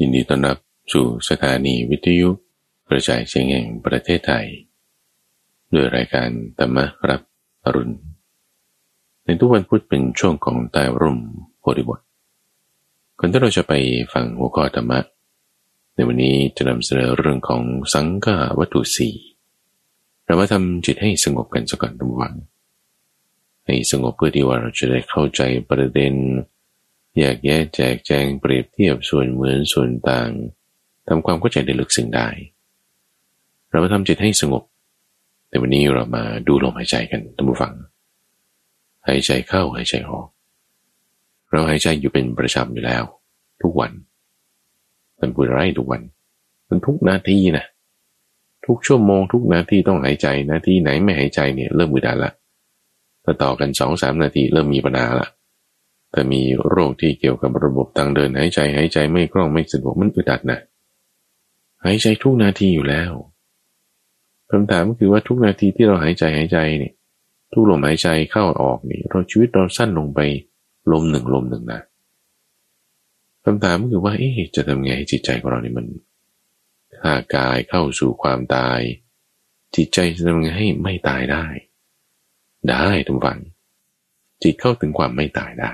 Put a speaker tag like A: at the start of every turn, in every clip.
A: ยินดีต้อนรับสู่สถานีวิทยุกระจายเสียงแห่งประเทศไทยด้วยรายการธรรมรับอรุณ ในทุกวันพุธเป็นช่วงของใต้ร่มโพธิบทก่อนที่เราจะไปฟังหัวข้อธรรมะ ในวันนี้จะนำเสนอเรื่องของสังฆาวัตถุสี่เรามาทำจิตให้สงบกันสักก่อนทุกวันให้สงบเพื่อที่ว่าเราจะได้เข้าใจประเด็น แยกแยะแจกแจงเปรียบเทียบส่วนเหมือนส่วนต่างทำความเข้าใจได้ลึกซึ้งได้ เรามาทำจิตให้สงบ แต่วันนี้เรามาดูลมหายใจกันท่านผู้ฟัง หายใจเข้าหายใจออก เราหายใจอยู่เป็นประจำอยู่แล้ว ทุกวันมันพูดไรทุกวัน มันทุกนาทีนะทุกชั่วโมงทุกนาทีต้องหายใจนาทีไหนไม่หายใจเนี่ยเริ่มมือดันละถ้าต่อกันสองสามนาทีเริ่มมีปัญหาละ แต่มีโรคที่เกี่ยวกับระบบทางเดินหายใจหายใจไม่คล่องไม่สะดวกมันอึดอัดนะหายใจทุกนาทีอยู่แล้วคำถามก็คือว่าทุกนาทีที่เราหายใจหายใจนี่ทุกลมหายใจเข้าออกนี่ เราชีวิตเราสั้นลงไปลมหนึ่งลมหนึ่งนะคำถามก็คือว่าเอ๊ะจะทำไงให้จิตใจของเรานี่มันถ้ากายเข้าสู่ความตาย จิตใจจะทำไงให้ไม่ตายได้ ได้ทุกฝัง จิตเข้าถึงความไม่ตายได้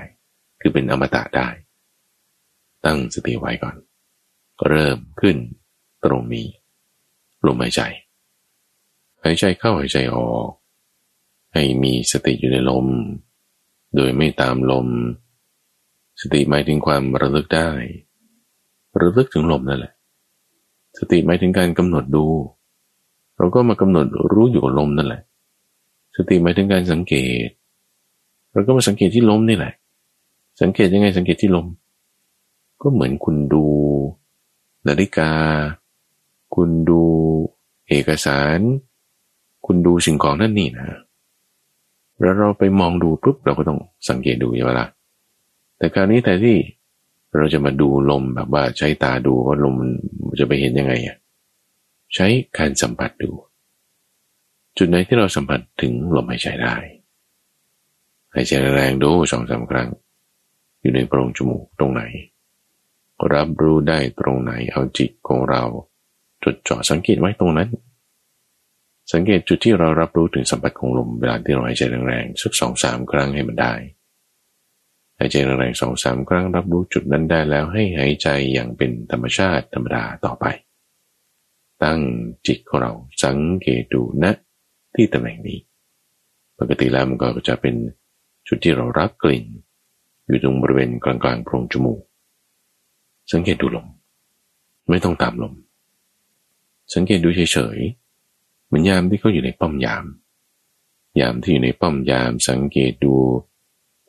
A: คือเป็นอมตะได้ ตั้งสติไว้ก่อน ก็เริ่มขึ้นตรงนี้ลมหายใจ หายใจเข้าหายใจออก ให้มีสติอยู่ในลม โดยไม่ตามลม สติหมายถึงความระลึกได้ ระลึกถึงลมนั่นแหละ สติหมายถึงการกำหนดดู เราก็มากำหนดรู้อยู่กับลมนั่นแหละ สติหมายถึงการสังเกต เราก็มาสังเกตที่ลมนี่แหละ สังเกตยังไงสังเกตที่ลม ก็เหมือนคุณดู นาฬิกา คุณดูเอกสาร คุณดูสิ่งของนั่นนี่นะแล้วเราไปมองดูปุ๊บเราก็ต้องสังเกตดูใช่ไหมล่ะแต่คราวนี้แต่ที่เราจะมาดูลมแบบว่าใช้ตาดูว่าลมจะไปเห็นยังไงอะใช้การสัมผัสดู จุดไหนที่เราสัมผัสถึงลมหายใจได้หายใจแรงดูสองสาครั้ง อยู่ในโพรงจมูกตรงไหน รับรู้ได้ตรงไหนเอาจิตของเราจดจ่อสังเกตไว้ตรงนั้น สังเกตจุดที่เรารับรู้ถึงสัมผัสของลมเวลาที่เราหายใจแรงๆสักสองสามครั้งให้มันได้หายใจแรงๆสองสามครั้งรับรู้จุดนั้นได้แล้วให้หายใจอย่างเป็นธรรมชาติธรรมดาต่อไป ตั้งจิตของเราสังเกตดูนะที่ตำแหน่งนี้ ปกติแล้วมันก็จะเป็นจุดที่เรารับกลิ่น อยู่ตรงบริเวณกลางๆโพรงจมูก สังเกตดูลม ไม่ต้องตามลม สังเกตดูเฉยๆเหมือนยามที่เขาอยู่ในป้อมยาม ยามที่อยู่ในป้อมยาม สังเกตดู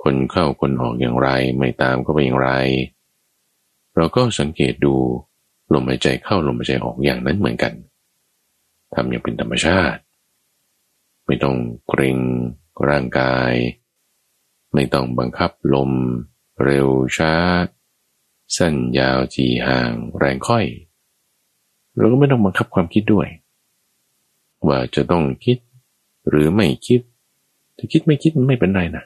A: คนเข้าคนออกอย่างไร ไม่ตามก็ไปอย่างไร เราก็สังเกตดูลมหายใจเข้าลมหายใจออกอย่างนั้นเหมือนกันทำอย่างเป็นธรรมชาติ ไม่ต้องเกรงร่างกาย ไม่ต้องบังคับลม เร็วช้า สั้นยาวจีห่าง แรงค่อยเราก็ไม่ต้องบังคับความคิดด้วย ว่าจะต้องคิดหรือไม่คิดจะคิดไม่คิดไม่เป็นไรนะ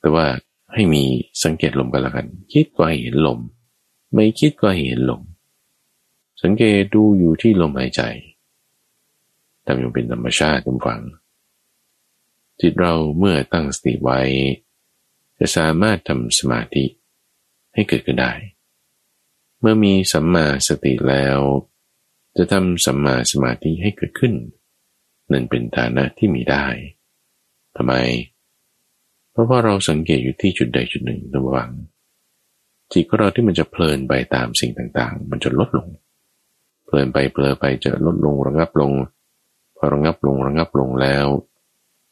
A: แต่ว่าให้มีสังเกตลมกันละกัน คิดก็ให้เห็นลม ไม่คิดก็ให้เห็นลม สังเกตดูอยู่ที่ลมหายใจทำอย่างเป็นธรรมชาติทุกฝัง จิตเราเมื่อตั้งสติไว้ จะสามารถทำสมาธิให้เกิดขึ้นได้ เมื่อมีสัมมาสติแล้ว จะทำสัมมาสมาธิให้เกิดขึ้น นั่นเป็นฐานะที่มีได้ทำไม เพราะว่าเราสังเกตอยู่ที่จุดใดจุดหนึ่งระว่างจิตของเราที่มันจะเพลินไปตามสิ่งต่างๆ มันจะลดลง เพลินไปเพลินไปจะลดลงระงับลง พอระงับลงระงับลงแล้ว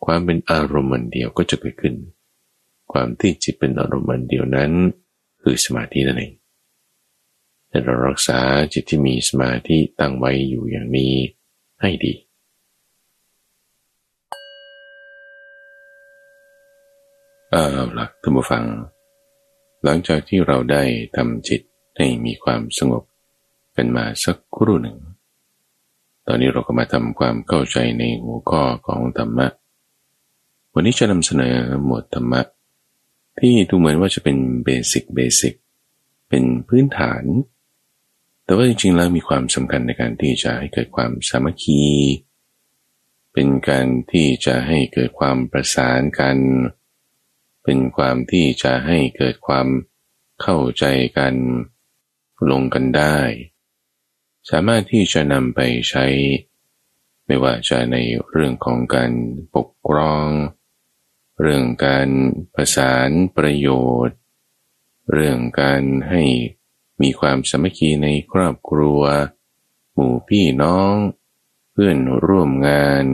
A: ความเป็นอารมณ์เดียวก็จะเกิดขึ้น ความที่จิตเป็นอารมณ์เดียวนั้น คือสมาธินั่นเองแต่เรารักษาจิตที่มีสมาธิตั้งไว้อยู่อย่างนี้ให้ดี เอาละท่านผู้ฟัง หลังจากที่เราได้ทำจิตให้มีความสงบเป็นมาสักครู่หนึ่ง ตอนนี้เราก็มาทำความเข้าใจในหัวข้อของธรรมะ วันนี้จะนำเสนอหมวดธรรมะ ที่ดูเหมือนว่าจะเป็นเบสิกเบสิกเป็นพื้นฐาน แต่ว่าจริงๆแล้วมีความสำคัญในการที่จะให้เกิดความสามัคคี เป็นการที่จะให้เกิดความประสานกัน เป็นความที่จะให้เกิดความเข้าใจกันลงกันได้ สามารถที่จะนำไปใช้ ไม่ว่าจะในเรื่องของการปกครอง เรื่องการประสานประโยชน์ เรื่องการให้มีความสมัคคีในครอบครัว หมู่พี่น้อง เพื่อนร่วมงาน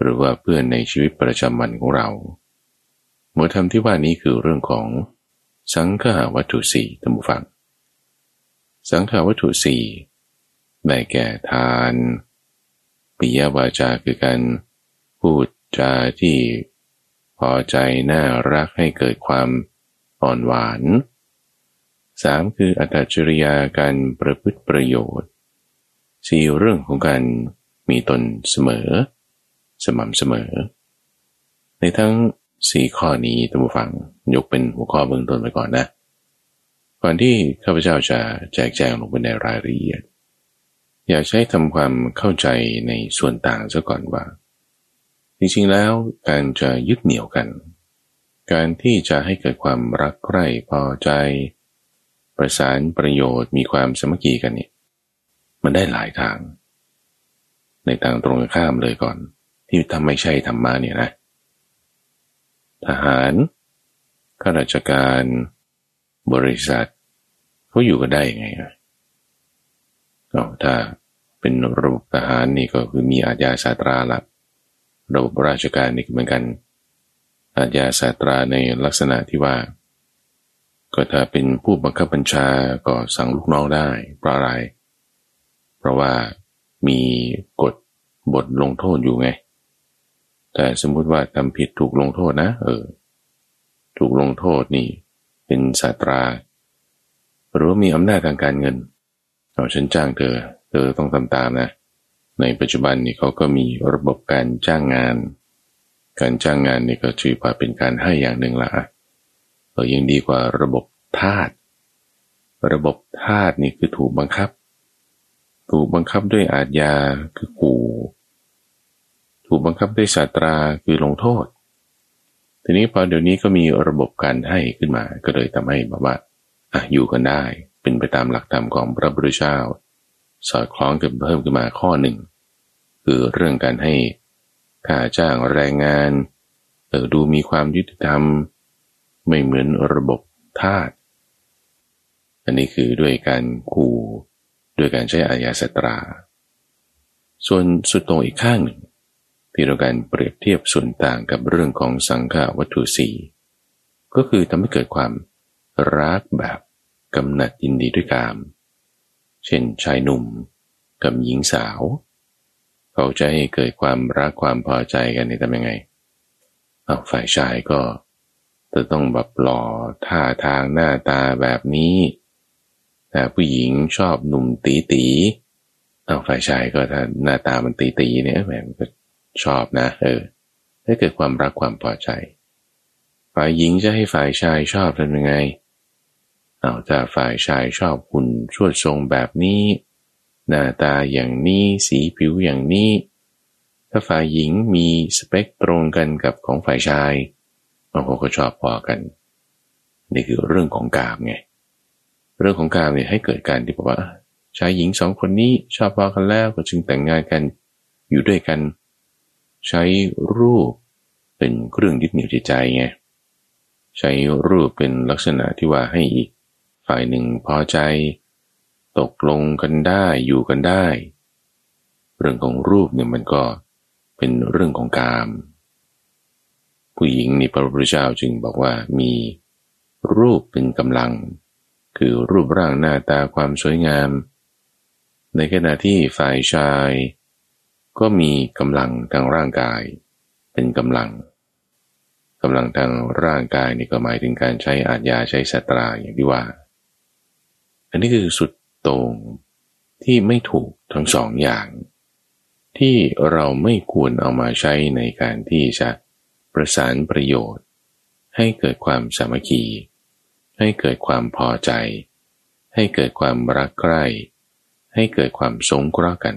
A: หรือว่าเพื่อนในชีวิตประจำวันของเราหมวดธรรมที่ว่านี้คือเรื่องของสังขาวัตถุสี่ธรรมฟัง สังขาวัตถุสี่ได้แก่ทานปิยวาจาคือการพูดจาที่ อใจน่ารักให้เกิดความอ่อนหวานสามคืออัตจริยาการประพฤติประโยชน์สี่เรื่องของการมีตนเสมอ สม่ำเสมอ ในทั้งสี่ข้อนี้ท่านผู้ฟังยกเป็นหัวข้อเบื้องต้นไปก่อนนะ ก่อนที่ข้าพเจ้าจะแจกแจงลงไปในรายละเอียด อยากใช้ทำความเข้าใจในส่วนต่างซะก่อนว่า จริงๆแล้วการจะยึดเหนี่ยวกัน การที่จะให้เกิดความรักใคร่พอใจ ประสานประโยชน์มีความสมัคคีกันเนี่ยมันได้หลายทาง ในทางตรงข้ามเลยก่อน ที่ทำไม่ใช่ธรรมะเนี่ยนะ ทหารข้าราชการบริษัทเขาอยู่กันได้ยังไงอะก็ถ้าเป็นระบบทหารนี่ก็คือมีอาญาสาตราละ ระบบราชการนี่เหมือนกันอาญาสาตราในลักษณะที่ว่า ก็ถ้าเป็นผู้บังคับบัญชาก็สั่งลูกน้องได้เพราะอะไร เพราะว่ามีกฎบทลงโทษอยู่ไง แต่สมมุติว่าทำผิดถูกลงโทษนะ เออ ถูกลงโทษนี่ เป็นสาตรา หรือว่ามีอำนาจทางการเงิน เอาฉันจ้างเธอ เธอต้องทำตามนะ ในปัจจุบันนี่เขาก็มีระบบการจ้างงาน การจ้างงานนี่ก็ถือว่าเป็นการให้อย่างหนึ่งละเออยังดีกว่าระบบทาสระบบทาสนี่คือถูกบังคับ ถูกบังคับด้วยอาญาคือกูถูกบังคับด้วยศาสตราคือลงโทษ ทีนี้พอเดี๋ยวนี้ก็มีระบบการให้ขึ้นมา ก็เลยทำให้แบบว่าอะอยู่กันได้ เป็นไปตามหลักธรรมของพระพุทธเจ้า สอดคล้องกันเพิ่มขึ้นมาข้อหนึ่ง คือเรื่องการให้ค่าจ้างแรงงานเออดูมีความยุติธรรม ไม่เหมือนระบบทาสอันนี้คือด้วยการคู่ด้วยการใช้อาญาสตรา ส่วนสุดตรงอีกข้างหนึ่ง ที่เราการเปรียบเทียบส่วนต่างกับเรื่องของสังขาวัตถุสีก็คือทำให้เกิดความรักแบบกำหนัดยินดีด้วยกาม เช่นชายหนุ่มกับหญิงสาว เขาจะให้เกิดความรักความพอใจกันนี่ทำยังไงเอาฝ่ายชายก็จะต้องแบบหล่อท่าทางหน้าตาแบบนี้ แต่ผู้หญิงชอบหนุ่มตีตีเอาฝ่ายชายก็ถ้าหน้าตามันตีตีเนี่ยแหมก็ชอบนะ เออให้เกิดความรักความพอใจ ฝ่ายหญิงจะให้ฝ่ายชายชอบทำยังไง เอาถ้าฝ่ายชายชอบหุ่นชวดทรงแบบนี้ หน้าตาอย่างนี้สีผิวอย่างนี้ ถ้าฝ่ายหญิงมีสเปคตรงกันกับของฝ่ายชายบาก็ชอบพอกัน นี่คือเรื่องของกามไงเรื่องของกามเนี่ยให้เกิดการที่บอกว่าชายหญิงสองคนนี้ชอบพอกันแล้วก็จึงแต่งงานกันอยู่ด้วยกัน ใช้รูปเป็นเครื่องยึดเหนี่ยวจิตใจไงใช้รูปเป็นลักษณะที่ว่าให้อีก ฝ่ายหนึ่งพอใจ ตกลงกันได้อยู่กันได้ เรื่องของรูปเนี่ยมันก็เป็นเรื่องของกาม ผู้หญิงในพระพุทธเจ้าจึงบอกว่ามีรูปเป็นกำลัง คือรูปร่างหน้าตาความสวยงาม ในขณะที่ฝ่ายชาย ก็มีกำลังทางร่างกาย เป็นกำลังกำลังทางร่างกายนี่ก็หมายถึงการใช้อาญาใช้สตราอย่างที่ว่า อันนี้คือสุดตรงที่ไม่ถูกทั้งสองอย่าง ที่เราไม่ควรเอามาใช้ในการที่จะประสานประโยชน์ ให้เกิดความสามัคคี ให้เกิดความพอใจ ให้เกิดความรักใคร่ให้เกิดความสงเคราะห์กัน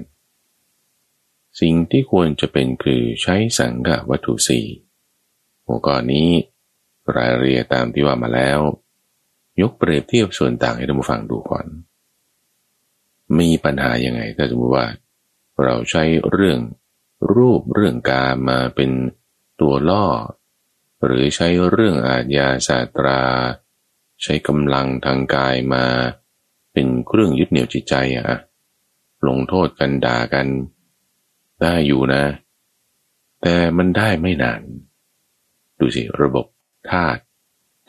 A: สิ่งที่ควรจะเป็นคือใช้สังฆวัตถุสี่หัวข้อนี้รายละเอียดตามที่ว่ามาแล้ว ยกเปรียบเทียบส่วนต่างให้ท่านผู้ฟังดูก่อน มีปัญหายังไง ถ้าสมมติว่า เราใช้เรื่องรูปเรื่องกามาเป็นตัวล่อ หรือใช้เรื่องอาญาสาสตรา ใช้กำลังทางกายมา เป็นเครื่องยึดเหนี่ยวจิตใจอะลงโทษกันด่ากันได้อยู่นะ แต่มันได้ไม่นาน ดูสิระบบทาส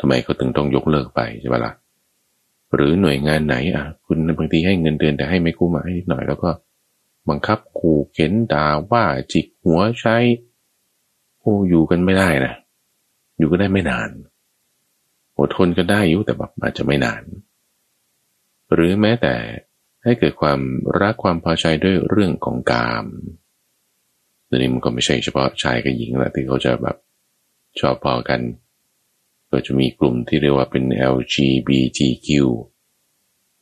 A: ทำไมเขาถึงต้องยกเลิกไปใช่ไหมละ่ะหรือหน่วยงานไหนอะ คุณบางทีให้เงินเดือนแต่ให้ไม่กู้มาให้หน่อยแล้วก็บังคับขู่เข็นด่าว่าจิกหัวใช้โอ้อยู่กันไม่ได้นะอยู่ก็ได้ไม่นานอดทนก็ได้อยู่แต่แบบอาจจะไม่นาน หรือแม้แต่ให้เกิดความรักความพอใจด้วยเรื่องของกามตัวนี้มันก็ไม่ใช่เฉพาะชายกับหญิงแหละที่เขาจะแบบชอบพอกัน ก็จะมีกลุ่มที่เรียกว่าเป็น LGBTQ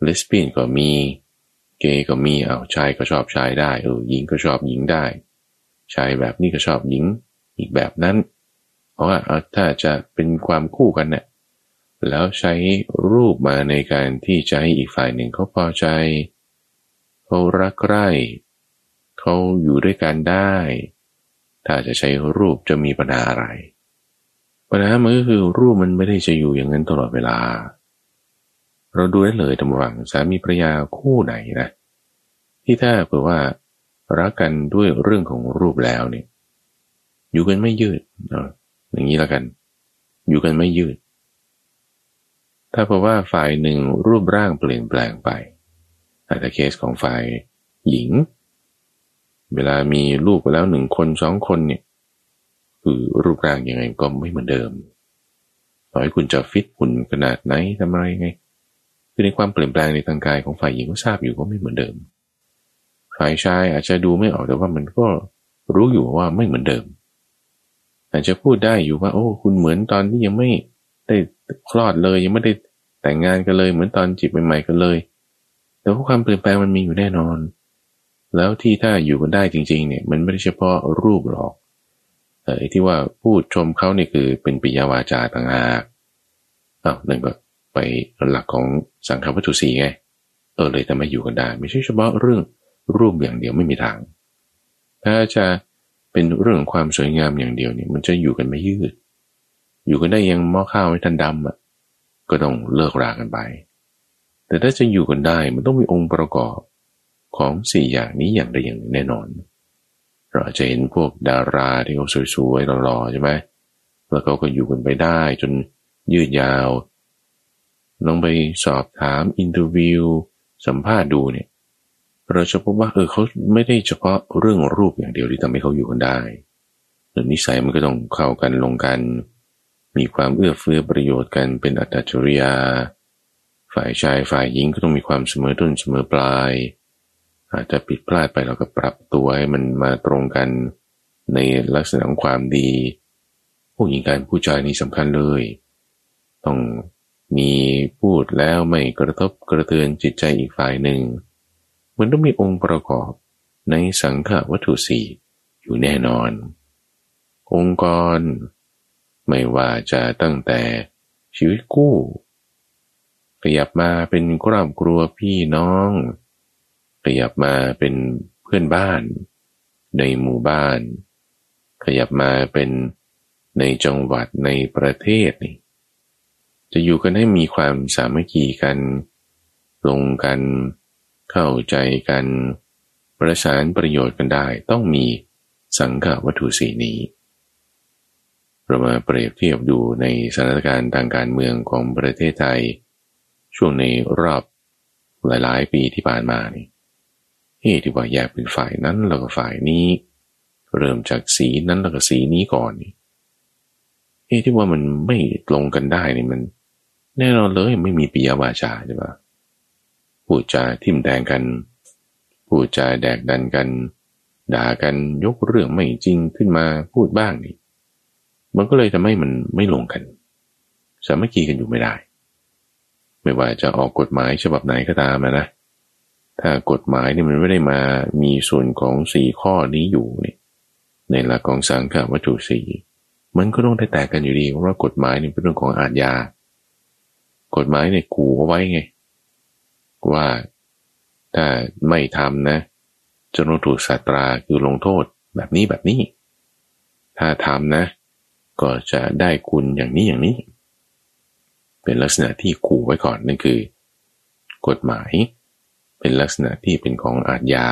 A: เลสเบี้ยนก็มี เกย์ก็มีเอาชายก็ชอบชายได้เออหญิงก็ชอบหญิงได้ชายแบบนี้ก็ชอบหญิงอีกแบบนั้น เพราะว่าถ้าจะเป็นความคู่กันเนี่ยแล้วใช้รูปมาในการที่จะให้อีกฝ่ายหนึ่งเขาพอใจเขารักใคร่เขาอยู่ด้วยกันได้ ถ้าจะใช้รูปจะมีปัญหาอะไร ปัญหามันก็คือรูปมันไม่ได้จะอยู่อย่างนั้นตลอดเวลา เราดูได้เลยตำรังสามีภรรยาคู่ไหนนะ ที่ถ้าเผื่อว่ารักกันด้วยเรื่องของรูปแล้วเนี่ย อยู่กันไม่ยืดเนาะอย่างนี้แล้วกัน อยู่กันไม่ยืด ถ้าเพราะว่าฝ่ายหนึ่งรูปร่างเปลี่ยนแปลงไปอาจจะเคสของฝ่ายหญิง เวลามีลูกไปแล้วหนึ่งคนสองคนเนี่ย คือรูปร่างยังไงก็ไม่เหมือนเดิมต่อให้คุณจะฟิตหุ่นขนาดไหนทำอะไรไงคือในความเปลี่ยนแปลงในทางกายของฝ่ายหญิงก็ทราบอยู่ก็ไม่เหมือนเดิมฝ่ายชายอาจจะดูไม่ออกแต่ว่ามันก็รู้อยู่ว่าไม่เหมือนเดิม อาจจะพูดได้อยู่ว่า โอ้คุณเหมือนตอนที่ยังไม่ได้คลอดเลย ยังไม่ได้แต่งงานกันเลย เหมือนตอนจีบใหม่ๆกันเลย แต่ว่าความเปลี่ยนแปลงมันมีอยู่แน่นอน แล้วที่ถ้าอยู่กันได้จริง ๆ เนี่ย มันไม่ได้เฉพาะรูปหรอก ไอ้ที่ว่าพูดชมเขาเนี่ยคือเป็นปิยาวาจาต่างหากอ้าวนั่นก็ไปหลักของสังฆวัตถุสีไงเออเลยแต่มาอยู่กันได้ ไม่ใช่เฉพาะเรื่องรูปอย่างเดียวไม่มีทาง ถ้าจะเป็นเรื่องความสวยงามอย่างเดียวเนี่ยมันจะอยู่กันไม่ยืด อยู่กันได้ยังหม้อข้าวไม่ทันดำอะก็ต้องเลิกรากันไป แต่ถ้าจะอยู่กันได้มันต้องมีองค์ประกอบของสี่อย่างนี้อย่างใดอย่างหนึ่งแน่นอน เราจะเห็นพวกดาราที่เขาสวยๆหล่อๆใช่ไหมแล้วเขาก็อยู่กันไปได้จนยืดยาวลองไปสอบถามอินเทอร์วิวสัมภาษณ์ดูเนี่ย เราจะพบว่าเออเขาไม่ได้เฉพาะเรื่องรูปอย่างเดียวที่ทำให้เขาอยู่กันได้หรือนิสัยมันก็ต้องเข้ากันลงกัน มีความเอื้อเฟื้อประโยชน์กันเป็นอัตจริยา ฝ่ายชายฝ่ายหญิงก็ต้องมีความเสมอต้นเสมอปลาย อาจจะผิดพลาดไปเราก็ปรับตัวให้มันมาตรงกันในลักษณะของความดี ผู้หญิงการผู้ชายนี่สำคัญเลย ต้องมีพูดแล้วไม่กระทบกระเทือนจิตใจอีกฝ่ายหนึ่ง มันต้องมีองค์ประกอบในสังฆวัตถุสี่อยู่แน่นอน องค์กร ไม่ว่าจะตั้งแต่ชีวิตคู่ขยับมาเป็นครอบครัวพี่น้อง ขยับมาเป็นเพื่อนบ้าน ในหมู่บ้าน ขยับมาเป็นในจังหวัดในประเทศนี่จะอยู่กันให้มีความสามัคคีกัน ลงกัน เข้าใจกัน ประสานประโยชน์กันได้ ต้องมีสังฆวัตถุสีนี้ เรามาเปรียบเทียบดูในสถานการณ์ทางการเมืองของประเทศไทย ช่วงในรอบหลายๆ ปีที่ผ่านมานี่ เฮ้ที่ว่าแยกเป็นฝ่ายนั้นแล้วก็ฝ่ายนี้ เริ่มจากสีนั้นแล้วก็สีนี้ก่อนนี่เฮ้ที่ว่ามันไม่ลงกันได้นี่มัน แน่นอนเลยไม่มีปิยวาจาใช่ปะพูดจาทิมแดงกัน พูดจาแดกดันกัน ด่ากันยกเรื่องไม่จริงขึ้นมาพูดบ้างนี่ มันก็เลยทำให้มันไม่ลงกัน สามัคคีกันอยู่ไม่ได้ ไม่ว่าจะออกกฎหมายฉบับไหนก็ตามนะ ถ้ากฎหมายนี่มันไม่ได้มามีส่วนของสี่ข้อนี้อยู่นี่ในหลักของสังฆวัตถุสี่มันก็ต้องได้แตกกันอยู่ดีเพราะว่ากฎหมายนี่เป็นเรื่องของอาญากฎหมายเนี่ยกูเอาไว้ไง ว่าถ้าไม่ทำนะจะต้องถูกสัตราคือลงโทษแบบนี้แบบนี้ ถ้าทำนะ ก็จะได้คุณอย่างนี้อย่างนี้ เป็นลักษณะที่ขู่ไว้ก่อนนั่นคือ กฎหมาย เป็นลักษณะที่เป็นของอาญา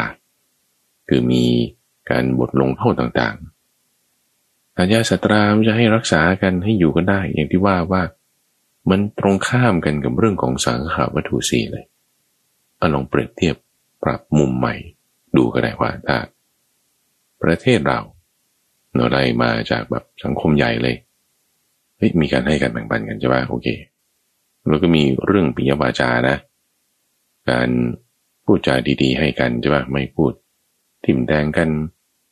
A: คือมีการบทลงโทษต่างๆ อาญาสัตรามจะให้รักษากันให้อยู่กันได้ อย่างที่ว่าว่า มันตรงข้ามกันกับเรื่องของสังขาวัตถุสีเลยเอาลองเปรียบเทียบปรับมุมใหม่ ดูก็ได้ว่าถ้าประเทศเราเราได้มาจากแบบสังคมใหญ่เลยเฮ้ยมีการให้การแบ่งปันกันใช่ไหมโอเค แล้วก็มีเรื่องปิยวาจานะ การ พูดจาดีๆ ให้กันใช่ไหมไม่พูด ทิ่มแทงกัน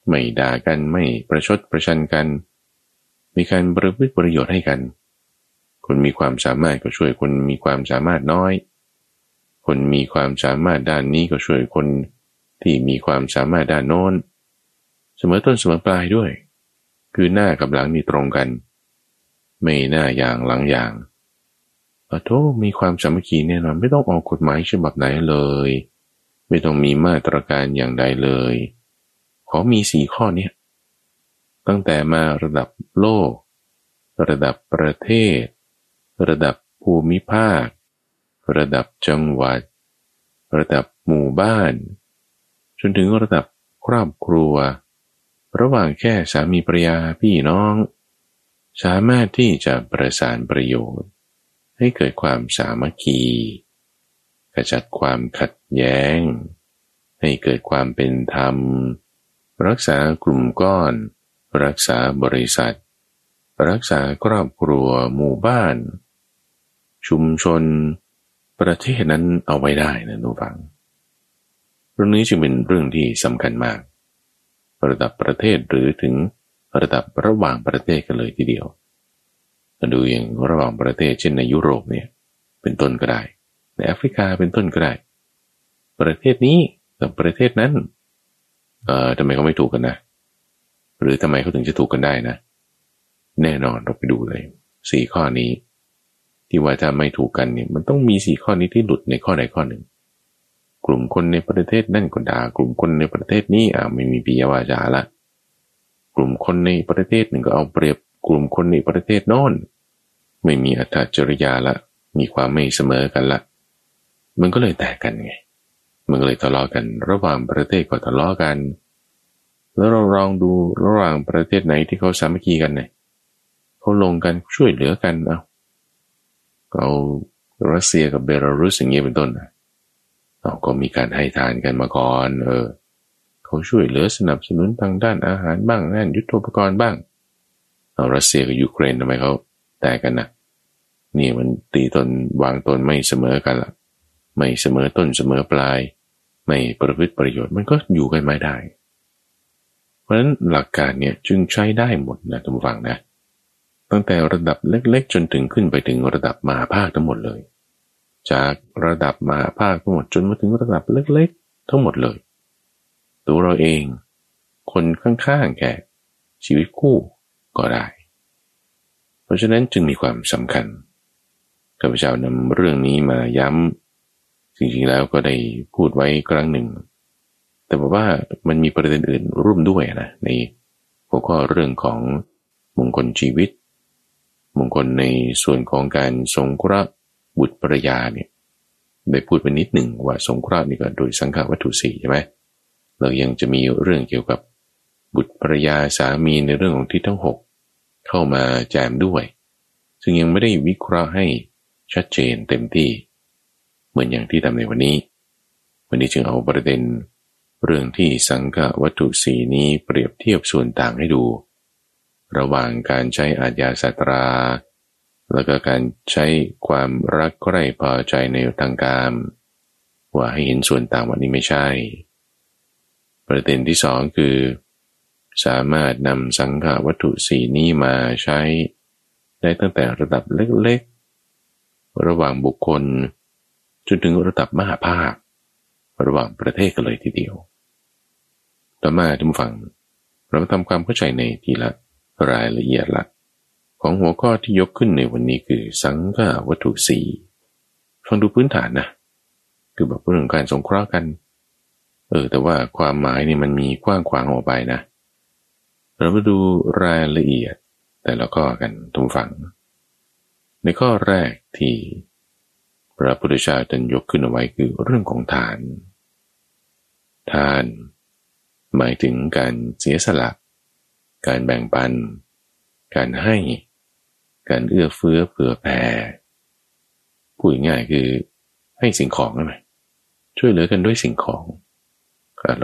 A: ไม่ด่ากันไม่ประชดประชันกัน มีการบริพฤติประโยชน์ให้กัน คนมีความสามารถก็ช่วยคนมีความสามารถน้อย คนมีความสามารถด้านนี้ก็ช่วยคนที่มีความสามารถด้านโน้น เสมอต้นเสมอปลายด้วย คือหน้ากับหลังนี่ตรงกัน ไม่หน้าอย่างหลังอย่างอโทมีความสามัคคีแน่นอนไม่ต้องออกกฎหมายฉบับไหนเลย ไม่ต้องมีมาตรการอย่างใดเลย ขอมีสี่ข้อเนี้ตั้งแต่มาระดับโลก ระดับประเทศ ระดับภูมิภาค ระดับจังหวัด ระดับหมู่บ้าน จนถึงระดับครอบครัว ระหว่างแค่สามีภรรยาพี่น้อง สามารถที่จะประสานประโยชน์ ให้เกิดความสามัคคี กรจัดความขัดแย้ง ให้เกิดความเป็นธรรม รักษากลุ่มก้อน รักษาบริษัท รักษาครอบครัวหมู่บ้าน ชุมชน ประเทศนั้นเอาไว้ได้นะนุฟัง เรื่องนี้จึงเป็นเรื่องที่สำคัญมาก ระดับประเทศหรือถึงระดับระหว่างประเทศกันเลยทีเดียวดูอย่างระหว่างประเทศเช่นในยุโรปเนี่ยเป็นต้นก็ได้ ในแอฟริกาเป็นต้นก็ได้ ประเทศนี้กับประเทศนั้น เอ่อทำไมเขาไม่ถูกกันนะ หรือทำไมเขาถึงจะถูกกันได้นะ แน่นอนเราไปดูเลยสี่ข้อนี้ ที่ว่าถ้าไม่ถูกกันเนี่ย มันต้องมีสี่ข้อนี้ที่หลุดในข้อใดข้อหนึ่ง กลุ่มคนในประเทศนั่นก็ด่ากลุ่มคนในประเทศนี้อ่าไม่มีปิยวาจาละ กลุ่มคนในประเทศหนึ่งก็เอาเปรียบกลุ่มคนในประเทศโน้นไม่มีอัตจริยาละ มีความไม่เสมอกันละ มันก็เลยแตกกันไง มันก็เลยทะเลาะกัน ระหว่างประเทศก็ทะเลาะกัน แล้วเราลองดูระหว่างประเทศไหนที่เขาสามัคคีกันเนี่ยเขาลงกันช่วยเหลือกันเอาเอารัสเซียกับเบลารุสอย่างเงี้ยเป็นต้นเราก็มีการให้ทานกันมาก่อน เออเขาช่วยเหลือสนับสนุนทางด้านอาหารบ้างด้านยุทโธปกรณ์บ้าง เอารัสเซียกับยูเครนทำไมเขาแตกกันนะนี่มันตีตนวางตนไม่เสมอกันละ ไม่เสมอต้นเสมอปลาย ไม่ประพฤติประโยชน์มันก็อยู่กันไม่ได้ เพราะฉะนั้นหลักการเนี่ยจึงใช้ได้หมดนะท่านผู้ฟังนะ ตั้งแต่ระดับเล็กๆ จนถึงขึ้นไปถึงระดับมหาภาคทั้งหมดเลย จากระดับมาภาคทั้งหมดจนมาถึงระดับเล็ก ๆ ทั้งหมดเลย ตัวเราเอง คนข้างๆแก่ชีวิตคู่ก็ได้ เพราะฉะนั้นจึงมีความสำคัญข้าพเจ้านำเรื่องนี้มาย้ำ จริงๆแล้วก็ได้พูดไว้ครั้งหนึ่ง แต่บอกว่ามันมีประเด็นอื่นร่วมด้วยนะในหัวข้อเรื่องของมงคลชีวิต มงคลในส่วนของการทรงเคราะห์บุตรภรยาเนี่ยได้พูดไปนิดหนึ่งว่าสงเคราะห์นี่ก็โดยสังขาวัตถุสี่ใช่ไหมเรายังจะมีเรื่องเกี่ยวกับบุตรภรยาสามีในเรื่องของทิศทั้งหกเข้ามาแจมด้วย ซึ่งยังไม่ได้วิเคราะห์ให้ชัดเจนเต็มที่ เหมือนอย่างที่ทำในวันนี้ วันนี้จึงเอาประเด็น เรื่องที่สังฆวัตถุสีนี้เปรียบเทียบส่วนต่างให้ดู ระหว่างการใช้อาญาสัตรา แล้วก็การใช้ความรักใคร่พอใจในทางการว่าให้เห็นส่วนต่างวันนี้ไม่ใช่ ประเด็นที่สองคือ สามารถนำสังขาวัตถุสีนี้มาใช้ได้ตั้งแต่ระดับเล็กๆ ระหว่างบุคคล จนถึงระดับมหาภาค ระหว่างประเทศกันเลยทีเดียว ต่อมาท่านฟัง เรามาทำความเข้าใจในทีละรายละเอียดละของหัวข้อที่ยกขึ้นในวันนี้คือสังฆวัตถุสีฟังดูพื้นฐานนะ คือแบบเรื่องการสงเคราะห์กัน เออ แต่ว่าความหมายนี่มันมีกว้างขวางออกไปนะ เรามาดูรายละเอียดแต่ละข้อกันทุกฝัง ในข้อแรกที่ พระพุทธเจ้าท่านยกขึ้นเอาไว้คือเรื่องของทาน ทาน หมายถึงการเสียสละ การแบ่งปัน การให้ การเอื้อเฟื้อเผื่อแผ่พูดง่ายคือให้สิ่งของนะช่วยเหลือกันด้วยสิ่งของ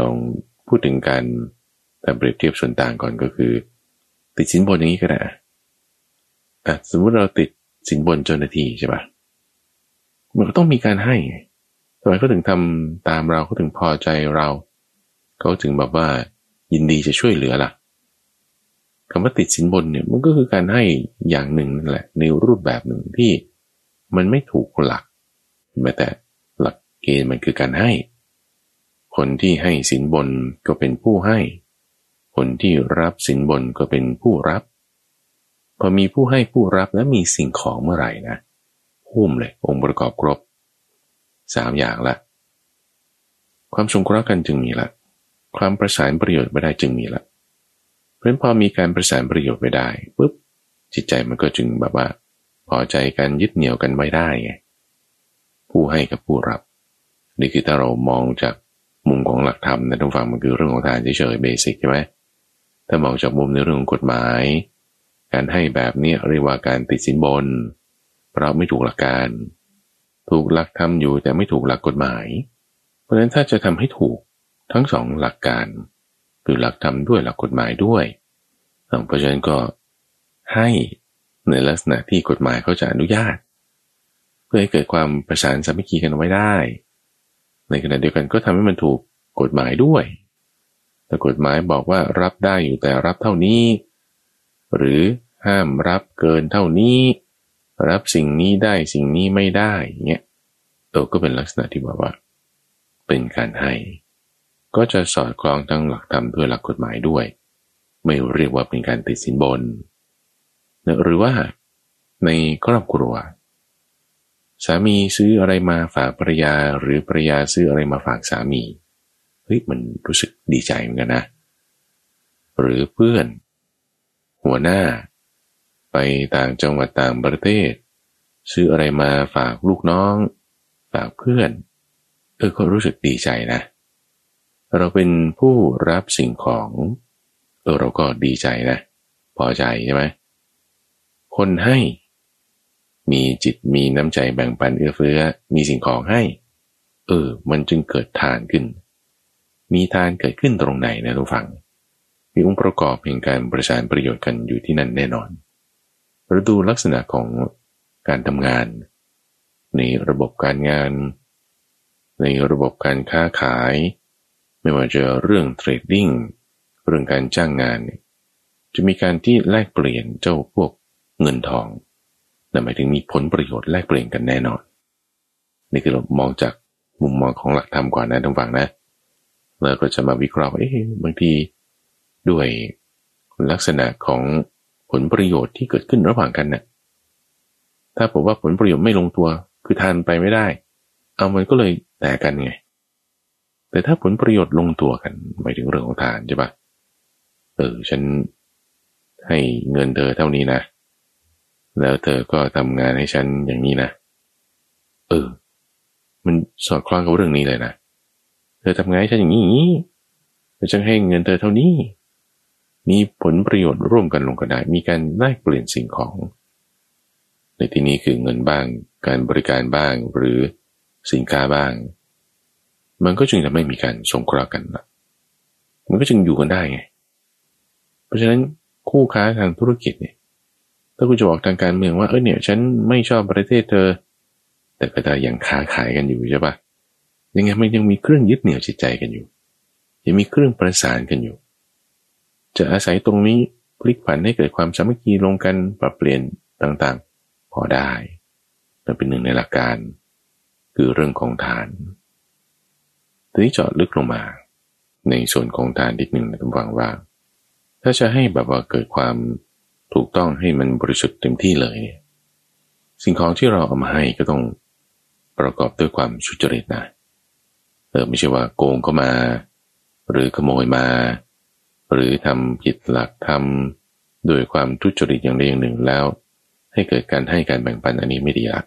A: ลองพูดถึงการแต่เปรียบเทียบส่วนต่างก่อนก็คือ ติดสินบนอย่างนี้ก็ได้สมมติเราติดสินบนเจ้าหน้าที่ใช่ปะ มันก็ต้องมีการให้ทำไมเขาถึงทำตามเราเขาถึงพอใจเราเขาถึงแบบว่ายินดีจะช่วยเหลือล่ะคำว่าติดสินบนเนี่ยมันก็คือการให้อย่างหนึ่งนั่นแหละในรูปแบบหนึ่งที่มันไม่ถูกหลักแม้แต่หลักเกณฑ์มันคือการให้ คนที่ให้สินบนก็เป็นผู้ให้ คนที่รับสินบนก็เป็นผู้รับ พอมีผู้ให้ผู้รับและมีสิ่งของเมื่อไหร่นะ หุ้มเลยองค์ประกอบครบสามอย่างละ ความสงเคราะห์กันจึงมีละ ความประสานประโยชน์ไม่ได้จึงมีละ เพราะพอมีการประสานประโยชน์ไม่ได้ปุ๊บจิตใจมันก็จึงแบบว่าพอใจกันยึดเหนี่ยวกันไม่ได้ไงผู้ให้กับผู้รับ นี่คือถ้าเรามองจากมุมของหลักธรรมนะทุกฝั่งมันคือเรื่องของทานเฉยๆเบสิกใช่ไหมถ้ามองจากมุมในเรื่องของกฎหมาย การให้แบบนี้เรียกว่าการติดสินบน เราไม่ถูกหลักการ ถูกหลักทำอยู่แต่ไม่ถูกหลักกฎหมาย เพราะฉะนั้นถ้าจะทำให้ถูกทั้งสองหลักการ คือหลักทำด้วยหลักกฎหมายด้วยเพราะฉะนั้นก็ให้ในลักษณะที่กฎหมายเขาจะอนุญาต เพื่อให้เกิดความประสานสามัคคีกันไว้ได้ ในขณะเดียวกันก็ทำให้มันถูกกฎหมายด้วย แต่กฎหมายบอกว่ารับได้อยู่แต่รับเท่านี้ หรือห้ามรับเกินเท่านี้ รับสิ่งนี้ได้สิ่งนี้ไม่ได้เงี้ยเออก็เป็นลักษณะที่บอกว่า เป็นการให้ ก็จะสอดคล้องทั้งหลักธรรมด้วยหลักกฎหมายด้วย ไม่เรียกว่าเป็นการติดสินบน หรือว่าในครอบครัว สามีซื้ออะไรมาฝากภรรยาหรือภรรยาซื้ออะไรมาฝากสามีเฮ้ยมันรู้สึกดีใจเหมือนกันนะ หรือเพื่อน หัวหน้า ไปต่างจังหวัดต่างประเทศ ซื้ออะไรมาฝากลูกน้อง ฝากเพื่อน เออก็รู้สึกดีใจนะ เราเป็นผู้รับสิ่งของ เออเราก็ดีใจนะ พอใจใช่ไหมคนให้มีจิตมีน้ำใจแบ่งปันเอื้อเฟื้อ มีสิ่งของให้ เออ มันจึงเกิดทานขึ้น มีทานเกิดขึ้นตรงไหนนะทุกฝัง มีองค์ประกอบแห่งการประสานประโยชน์กันอยู่ที่นั่นแน่นอน หรือดูลักษณะของการทำงาน ในระบบการงาน ในระบบการค้าขาย ไม่ว่าจะเรื่องเทรดดิ้งเรื่องการจ้างงาน จะมีการที่แลกเปลี่ยนเจ้าพวกเงินทองนั่นหมายถึงมีผลประโยชน์แลกเปลี่ยนกันแน่นอนนี่คือเรามองจากมุมมองของหลักธรรมก่อนนะทุกฝั่งนะแล้วก็จะมาวิเคราะห์ว่าเอ๊ะบางทีด้วยลักษณะของ ผลประโยชน์ที่เกิดขึ้นระหว่างกันเนะ่ยถ้าผมว่าผลประโยชน์ไม่ลงตัว คือทานไปไม่ได้ เอามันก็เลยแตกกันไง แต่ถ้าผลประโยชน์ลงตัวกันหมายถึงเรื่องของทานใช่ปะเออฉันให้เงินเธอเท่านี้นะ แล้วเธอก็ทำงานให้ฉันอย่างนี้นะ เออ มันสอดคล้องกับเรื่องนี้เลยนะ เธอทำงานให้ฉันอย่างนี้อย่างนี้แล้วฉันให้เงินเธอเท่านี้ มีผลประโยชน์ร่วมกันลงกันได้ มีการแลกเปลี่ยนสิ่งของ ในที่นี้คือเงินบ้าง การบริการบ้าง หรือสินค้าบ้าง มันก็จึงจะไม่มีการสงเคราะห์กันละมันก็จึงอยู่กันได้ไง เพราะฉะนั้นคู่ค้าทางธุรกิจเนี่ย ถ้าคุณจะบอกทางการเมืองว่าเออเนี่ยฉันไม่ชอบประเทศเธอ แต่ก็จะยังค้าขายกันอยู่ใช่ปะยังไงมันยังมีเครื่องยึดเหนี่ยวจิตใจกันอยู่ ยังมีเครื่องประสานกันอยู่ จะอาศัยตรงนี้พลิกผันให้เกิดความสามัคคีลงกันปรับเปลี่ยนต่างๆ พอได้มันเป็นหนึ่งในหลักการ คือเรื่องของฐานทีนี้เจาะลึกลงมา ในส่วนของทานอีกหนึ่งนะทุกฝังว่า ถ้าจะให้แบบว่าเกิดความถูกต้องให้มันบริสุทธิ์เต็มที่เลยเนี่ยสิ่งของที่เราเอามาให้ก็ต้องประกอบด้วยความสุจริตนะเออไม่ใช่ว่าโกงเข้ามา หรือขโมยมา หรือทำผิดหลักทำโดยความทุจริตอย่างใดอย่างหนึ่งแล้ว ให้เกิดการให้การแบ่งปันอันนี้ไม่ดีละ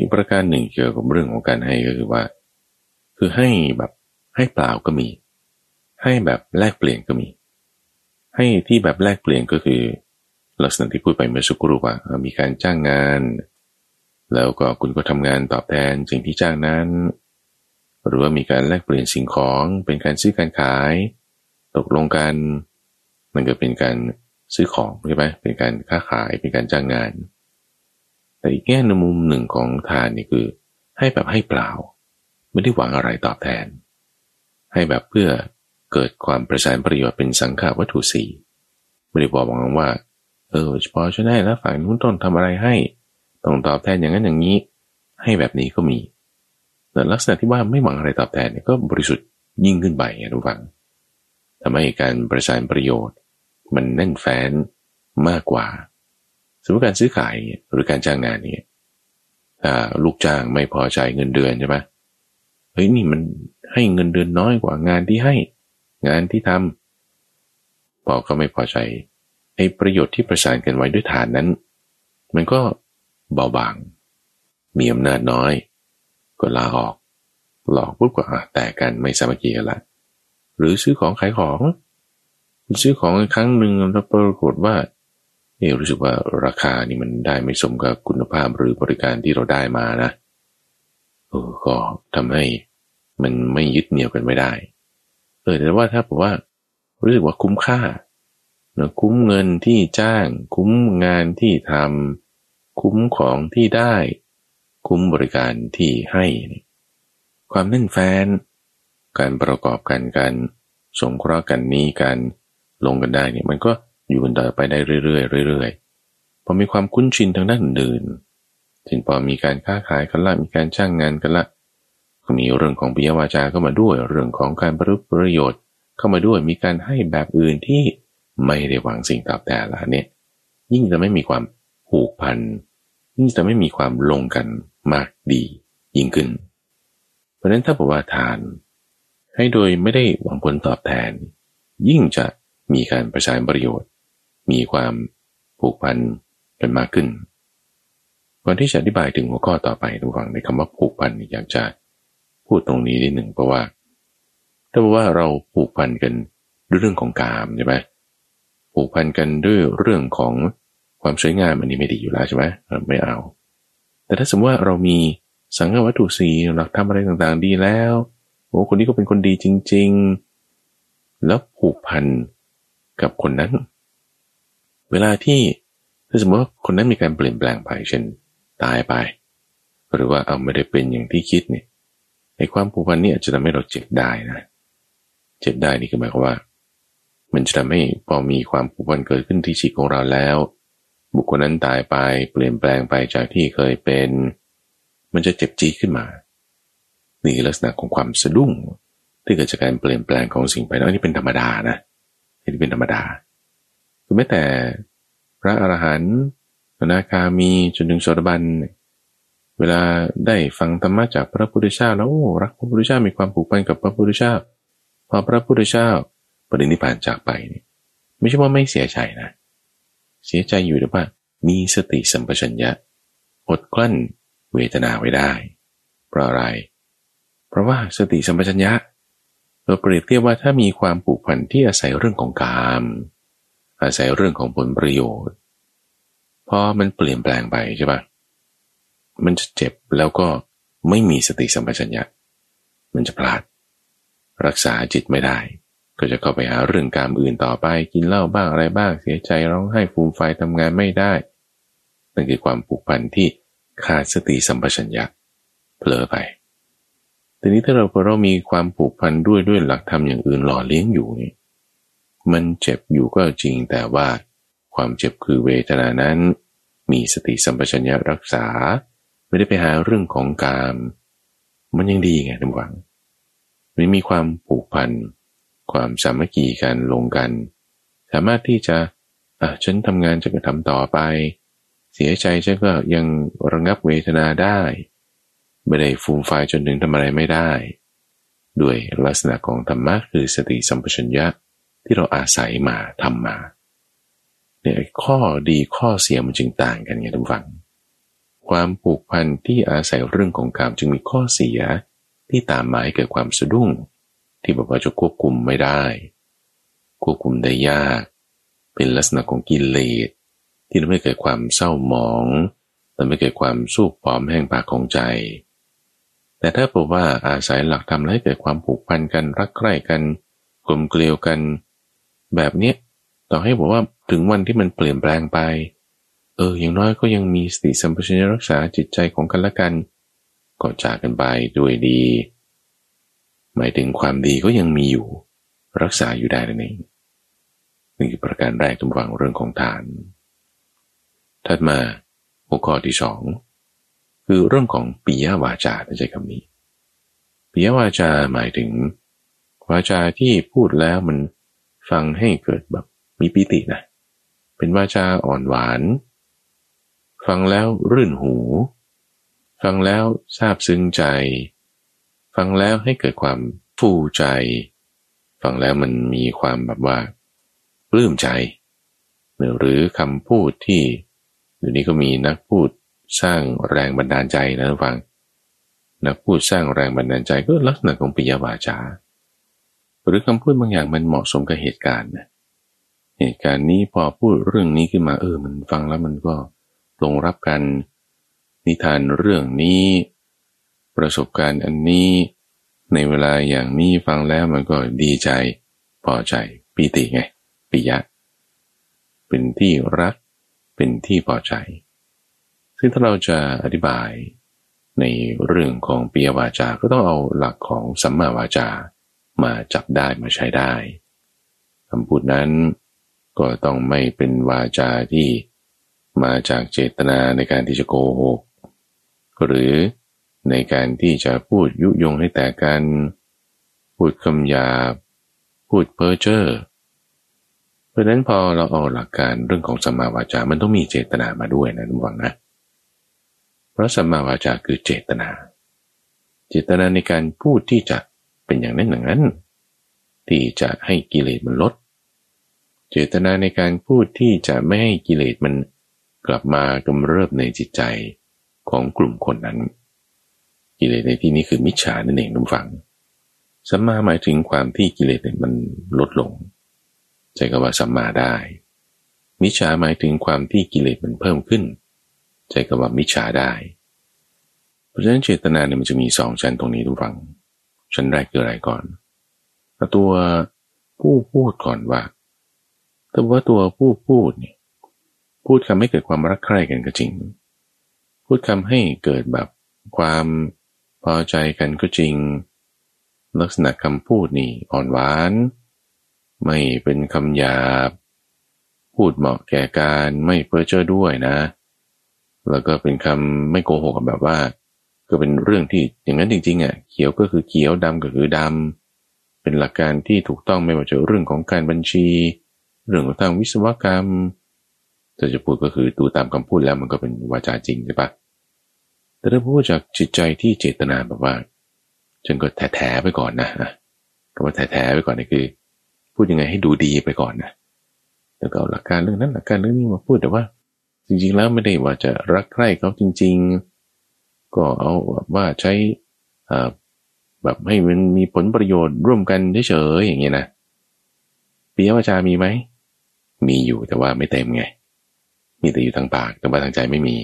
A: อีกประการหนึ่งเกี่ยวกับเรื่องของการให้ก็คือว่า คือให้แบบให้เปล่าก็มี ให้แบบแลกเปลี่ยนก็มี ให้ที่แบบแลกเปลี่ยนก็คือ ลักษณะที่พูดไปเมื่อสักครู่ว่ามีการจ้างงาน แล้วก็คุณก็ทำงานตอบแทนสิ่งที่จ้างนั้น หรือว่ามีการแลกเปลี่ยนสิ่งของเป็นการซื้อการขาย ตกลงกันมันก็เป็นการซื้อของใช่ไหมเป็นการค้าขายเป็นการจ้างงาน แต่อีกแง่ในมุมหนึ่งของทานนี่คือ ให้แบบให้เปล่า ไม่ได้หวังอะไรตอบแทน ให้แบบเพื่อเกิดความประสานประโยชน์เป็นสังขาวัตถุสี่ไม่ได้บอกหวังว่า เออพาะฉันให้แล้วฝ่ายนู้นต้นทำอะไรให้ ต้องตอบแทนอย่างนั้นอย่างนี้ ให้แบบนี้ก็มี แต่ลักษณะที่ว่าไม่หวังอะไรตอบแทนเนี่ยก็บริสุทธิ์ยิ่งขึ้นไปนะทุกฝังทำให้การประสานประโยชน์ มันแน่นแฟ้นมากกว่า สมมติการซื้อขายหรือการจ้างงานเนี่ยถ้าลูกจ้างไม่พอใจเงินเดือนใช่ไหมเฮ้ยนี่มันให้เงินเดือนน้อยกว่างานที่ให้ งานที่ทำพอก็ไม่พอใจไอ้ประโยชน์ที่ประสานกันไว้ด้วยฐานนั้น มันก็เบาบาง มีอำนาจน้อย ก็ลาออก หลอกปุ๊บก็แต่กันไม่สามัคคีกันละหรือซื้อของขายของ ซื้อของครั้งหนึ่งแล้วปรากฏว่าเออรู้สึกว่าราคานี่มันได้ไม่สมกับคุณภาพหรือบริการที่เราได้มานะเออก็ทำให้มันไม่ยึดเหนี่ยวกันไม่ได้เออแต่ว่าถ้าบอกว่า รู้สึกว่าคุ้มค่านะคุ้มเงินที่จ้าง คุ้มงานที่ทำคุ้มของที่ได้ คุ้มบริการที่ให้ ความแน่นแฟ้นการประกอบกันการสงเคราะห์กันนี้การลงกันได้เนี่ยมันก็อยู่กันต่อไปได้เรื่อยๆเรื่อยๆพอมีความคุ้นชินทางด้านอื่นถึงพอมีการค้าขายกันละมีการจ้างงานกันละก็มีเรื่องของปิยวาจาเข้ามาด้วย เรื่องของการประประโยชน์ เข้ามาด้วยมีการให้แบบอื่นที่ไม่ได้หวังสิ่งตอบแทนละเนี่ยยิ่งจะไม่มีความผูกพันยิ่งจะไม่มีความลงกัน มากดียิ่งขึ้น เพราะนั้นถ้าบอกว่าทาน ให้โดยไม่ได้หวังผลตอบแทน ยิ่งจะมีการประสานประโยชน์ มีความผูกพันกันมากขึ้นก่อนที่จะอธิบายถึงหัวข้อต่อไปทุกฝังในคำว่าผูกพันอยากจะพูดตรงนี้นิดหนึ่งเพราะว่า ถ้าบอกว่าเราผูกพันกันด้วยเรื่องของกามใช่ไหมผูกพันกันด้วยเรื่องของความสวยงามอันนี้ไม่ดีอยู่แล้วใช่ไหมไม่เอา แต่ถ้าสมมติว่าเรามีสังฆวัตถุสีหลักทำอะไรต่างๆ ดีแล้วโอ้คนนี้ก็เป็นคนดีจริง ๆ แล้วผูกพันกับคนนั้น เวลาที่ถ้าสมมติว่าคนนั้นมีการเปลี่ยนแปลงไปเช่นตายไป หรือว่าเอาไม่ได้เป็นอย่างที่คิดเนี่ยไอ้ความผูกพันนี่อาจจะทำให้เราเจ็บได้นะเจ็บได้นี่คือหมายความว่า มันจะทำให้พอมีความผูกพันเกิดขึ้นที่จิตของเราแล้ว บุคคลนั้นตายไปเปลี่ยนแปลงไปจากที่เคยเป็น มันจะเจ็บจีขึ้นมา นี่ลักษณะของความสะดุ้งที่เกิดจากการเปลี่ยนแปลงของสิ่งภายนอกนี่เป็นธรรมดานะนี่เป็นธรรมดาคือแม้แต่พระอรหันต์นาคามีจนถึงโสดาบันเวลาได้ฟังธรรมะจากพระพุทธเจ้าแล้วโอ้รักพระพุทธเจ้ามีความผูกพันกับพระพุทธเจ้าพอพระพุทธเจ้าปรินิพานจากไปนี่ไม่ใช่ว่าไม่เสียใจนะ เสียใจอยู่แต่ว่ามีสติสัมปชัญญะ อดกลั้นเวทนาไว้ได้ เพราะอะไร เพราะว่าสติสัมปชัญญะเราเปรียบเทียบว่าถ้ามีความผูกพันที่อาศัยเรื่องของกาม อาศัยเรื่องของผลประโยชน์ พอมันเปลี่ยนแปลงไปใช่ปะมันจะเจ็บแล้วก็ไม่มีสติสัมปชัญญะ มันจะพลาด รักษาจิตไม่ได้ ก็จะเข้าไปหาเรื่องการอื่นต่อไปกินเหล้าบ้างอะไรบ้างเสียใจร้องไห้ฟูมไฟทำงานไม่ได้ นั่นคือความผูกพันที่ขาดสติสัมปชัญญะเผลอไปทีนี้ถ้าเราเรามีความผูกพันด้วยด้วยหลักธรรมอย่างอื่นหล่อเลี้ยงอยู่นี่มันเจ็บอยู่ก็จริงแต่ว่า ความเจ็บคือเวทนานั้น มีสติสัมปชัญญะรักษา ไม่ได้ไปหาเรื่องของกาม มันยังดีไงทุกฝังมันมีความผูกพัน ความสามัคคีกันลงกัน สามารถที่จะอะฉันทำงานจะก็ทำต่อไป เสียใจฉันก็ยังระงับเวทนาได้ ไม่ได้ฟูมไฟจนถึงทำอะไรไม่ได้ ด้วยลักษณะของธรรมะคือสติสัมปชัญญะที่เราอาศัยมาทำมาเนี่ยข้อดีข้อเสียมันจึงต่างกันไงทุกฝัง ความผูกพันที่อาศัยเรื่องของกามจึงมีข้อเสียที่ตามมาให้เกิดความสะดุ้ง ที่บอกว่าจะควบคุมไม่ได้ ควบคุมได้ยาก เป็นลักษณะของกิเลสที่ทำให้เกิดความเศร้าหมองทำให้เกิดความสูบผอมแห้งปากของใจ แต่ถ้าบอกว่าอาศัยหลักธรรมให้เกิดความผูกพันกันรักใคร่กันกลมเกลียวกัน แบบเนี้ยต่อให้บอกว่าถึงวันที่มันเปลี่ยนแปลงไป เออ อย่างน้อยก็ยังมีสติสัมปชัญญะรักษาจิตใจของกันและกัน ก็จากกันไปด้วยดี หมายถึงความดีก็ยังมีอยู่ รักษาอยู่ได้นั่นเองนี่คือประการแรกทุกฝังเรื่องของทาน ถัดมาหัวข้อที่สองคือเรื่องของปิยวาจาใช้คำนี้ปิยวาจาหมายถึง วาจาที่พูดแล้วมันฟังให้เกิดแบบมีปิตินะ เป็นวาจาอ่อนหวาน ฟังแล้วรื่นหู ฟังแล้วซาบซึ้งใจ ฟังแล้วให้เกิดความฟูใจ ฟังแล้วมันมีความแบบว่าปลื้มใจ หรือคำพูดที่เดี๋ยวนี้ก็มีนักพูดสร้างแรงบันดาลใจนะทุกฟัง นักพูดสร้างแรงบันดาลใจก็ลักษณะของปิยวาจา หรือคำพูดบางอย่างมันเหมาะสมกับเหตุการณ์นะเหตุการณ์นี้พอพูดเรื่องนี้ขึ้นมาเออมันฟังแล้วมันก็ลงรับกันนิทานเรื่องนี้ ประสบการณ์อันนี้ในเวลาอย่างนี้ฟังแล้วมันก็ดีใจ พอใจปีติไงปิยะ เป็นที่รัก เป็นที่พอใจ ซึ่งถ้าเราจะอธิบายในเรื่องของปียวาจาก็ต้องเอาหลักของสัมมาวาจามาจับได้มาใช้ได้คำพูดนั้นก็ต้องไม่เป็นวาจาที่มาจากเจตนาในการที่จะโกหก หรือ ในการที่จะพูดยุยงให้แตกกัน พูดคำหยาบ พูดเพ้อเจ้อเพราะนั้นพอเราเอาหลักการเรื่องของสัมมาวาจา มันต้องมีเจตนามาด้วยนะทุกฝังนะ เพราะสัมมาวาจาคือเจตนา เจตนาในการพูดที่จะเป็นอย่างนั้นอย่างนั้น ที่จะให้กิเลสมันลด เจตนาในการพูดที่จะไม่ให้กิเลสมันกลับมากำเริบในจิตใจของกลุ่มคนนั้น กิเลสในที่นี้คือมิจฉานั่นเองทุกฝังสัมมาหมายถึงความที่กิเลสมันลดลงใจก็ว่าสัมมาได้ มิจฉาหมายถึงความที่กิเลสมันเพิ่มขึ้นใจก็ว่ามิจฉาได้ เพราะฉะนั้นเจตนาเนี่ยมันจะมีสองชั้นตรงนี้ทุกฝัง ชั้นแรกคืออะไรก่อนตัวผู้พูดก่อนว่าแต่ว่าตัวผู้พูดเนี่ยพูดคำให้เกิดความรักใคร่กันก็จริง พูดคำให้เกิดแบบความ อใจกันก็จริง ลักษณะคำพูดนี่อ่อนหวาน ไม่เป็นคำหยาบ พูดเหมาะแก่การไม่เพ้อเจ้อด้วยนะ แล้วก็เป็นคำไม่โกหกแบบว่า ก็เป็นเรื่องที่อย่างนั้นจริงๆอะเขียวก็คือเขียวดำก็คือดำเป็นหลักการที่ถูกต้องไม่ว่าจะเรื่องของการบัญชี เรื่องของทางวิศวกรรมถ้าจะพูดก็คือดูตามคำพูดแล้วมันก็เป็นวาจาจริงใช่ปะ แต่ถ้าพูดจากจิตใจที่เจตนาแบบว่าฉันก็แถๆไปก่อนนะก็ว่าแถๆไปก่อนนี่คือ พูดยังไงให้ดูดีไปก่อนนะแล้วก็เอาหลักการเรื่องนั้นหลักการเรื่องนี้มาพูดแต่ว่า จริงๆแล้วไม่ได้ว่าจะรักใคร่เขาจริง ๆ ก็เอาว่าใช้แบบให้มันมีผลประโยชน์ร่วมกันเฉยๆอย่างเงี้ยนะปิยวาจามีไหม มีอยู่แต่ว่าไม่เต็มไง มีแต่อยู่ทางปากแต่ว่าทางใจไม่มี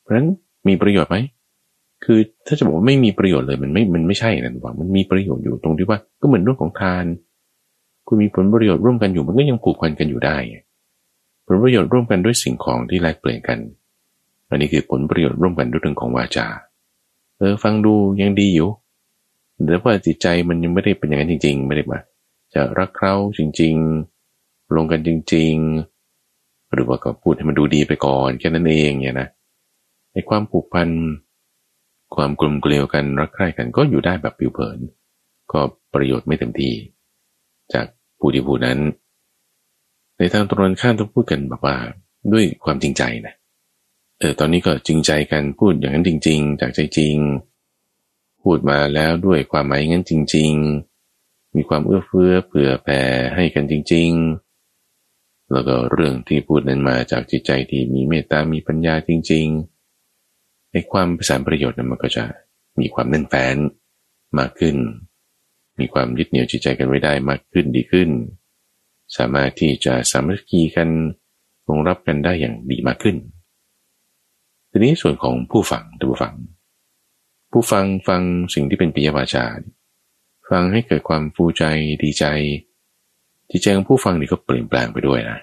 A: เพราะฉะนั้น มีประโยชน์ไหม คือถ้าจะบอกว่าไม่มีประโยชน์เลยมันไม่ มันไม่ใช่นะว่ามันมีประโยชน์อยู่ตรงที่ว่าก็เหมือนเรื่องของทาน คุณมีผลประโยชน์ร่วมกันอยู่มันก็ยังผูกพันกันอยู่ได้ ผลประโยชน์ร่วมกันด้วยสิ่งของที่แลกเปลี่ยนกัน อันนี้คือผลประโยชน์ร่วมกันด้วยเรื่องของวาจา เออฟังดูยังดีอยู่แต่ว่าจิตใจมันยังไม่ได้เป็นอย่างนั้นจริง ๆ ไม่ได้มาจะรักเขาจริง ๆ ลงกันจริง ๆ หรือว่าก็พูดให้มันดูดีไปก่อนแค่นั้นเองเนี่ยนะ ในความผูกพัน ความกลมเกลียวกันรักใคร่กันก็อยู่ได้แบบผิวเผิน ก็ประโยชน์ไม่เต็มที่ จากผู้ที่ผู้นั้น ในทางตรงข้ามต้องพูดกันแบบว่าด้วยความจริงใจนะเออตอนนี้ก็จริงใจกันพูดอย่างนั้นจริง ๆ จากใจจริง พูดมาแล้วด้วยความหมายงั้นจริง ๆ มีความเอื้อเฟื้อเผื่อแผ่ให้กันจริง ๆ แล้วก็เรื่องที่พูดนั้นมาจากจิตใจที่มีเมตตามีปัญญาจริง ๆ ในความประสานประโยชน์นั้นมันก็จะมีความแน่นแฟ้นมากขึ้น มีความยึดเหนี่ยวจิตใจกันไว้ได้มากขึ้นดีขึ้น สามารถที่จะสามัคคีกันรองรับกันได้อย่างดีมากขึ้น ทีนี้ส่วนของผู้ฟังตัวผู้ฟัง ผู้ฟังฟังสิ่งที่เป็นปิยวาจา ฟังให้เกิดความฟูใจดีใจ จิตใจของผู้ฟังนี่ก็เปลี่ยนแปลงไปด้วยนะ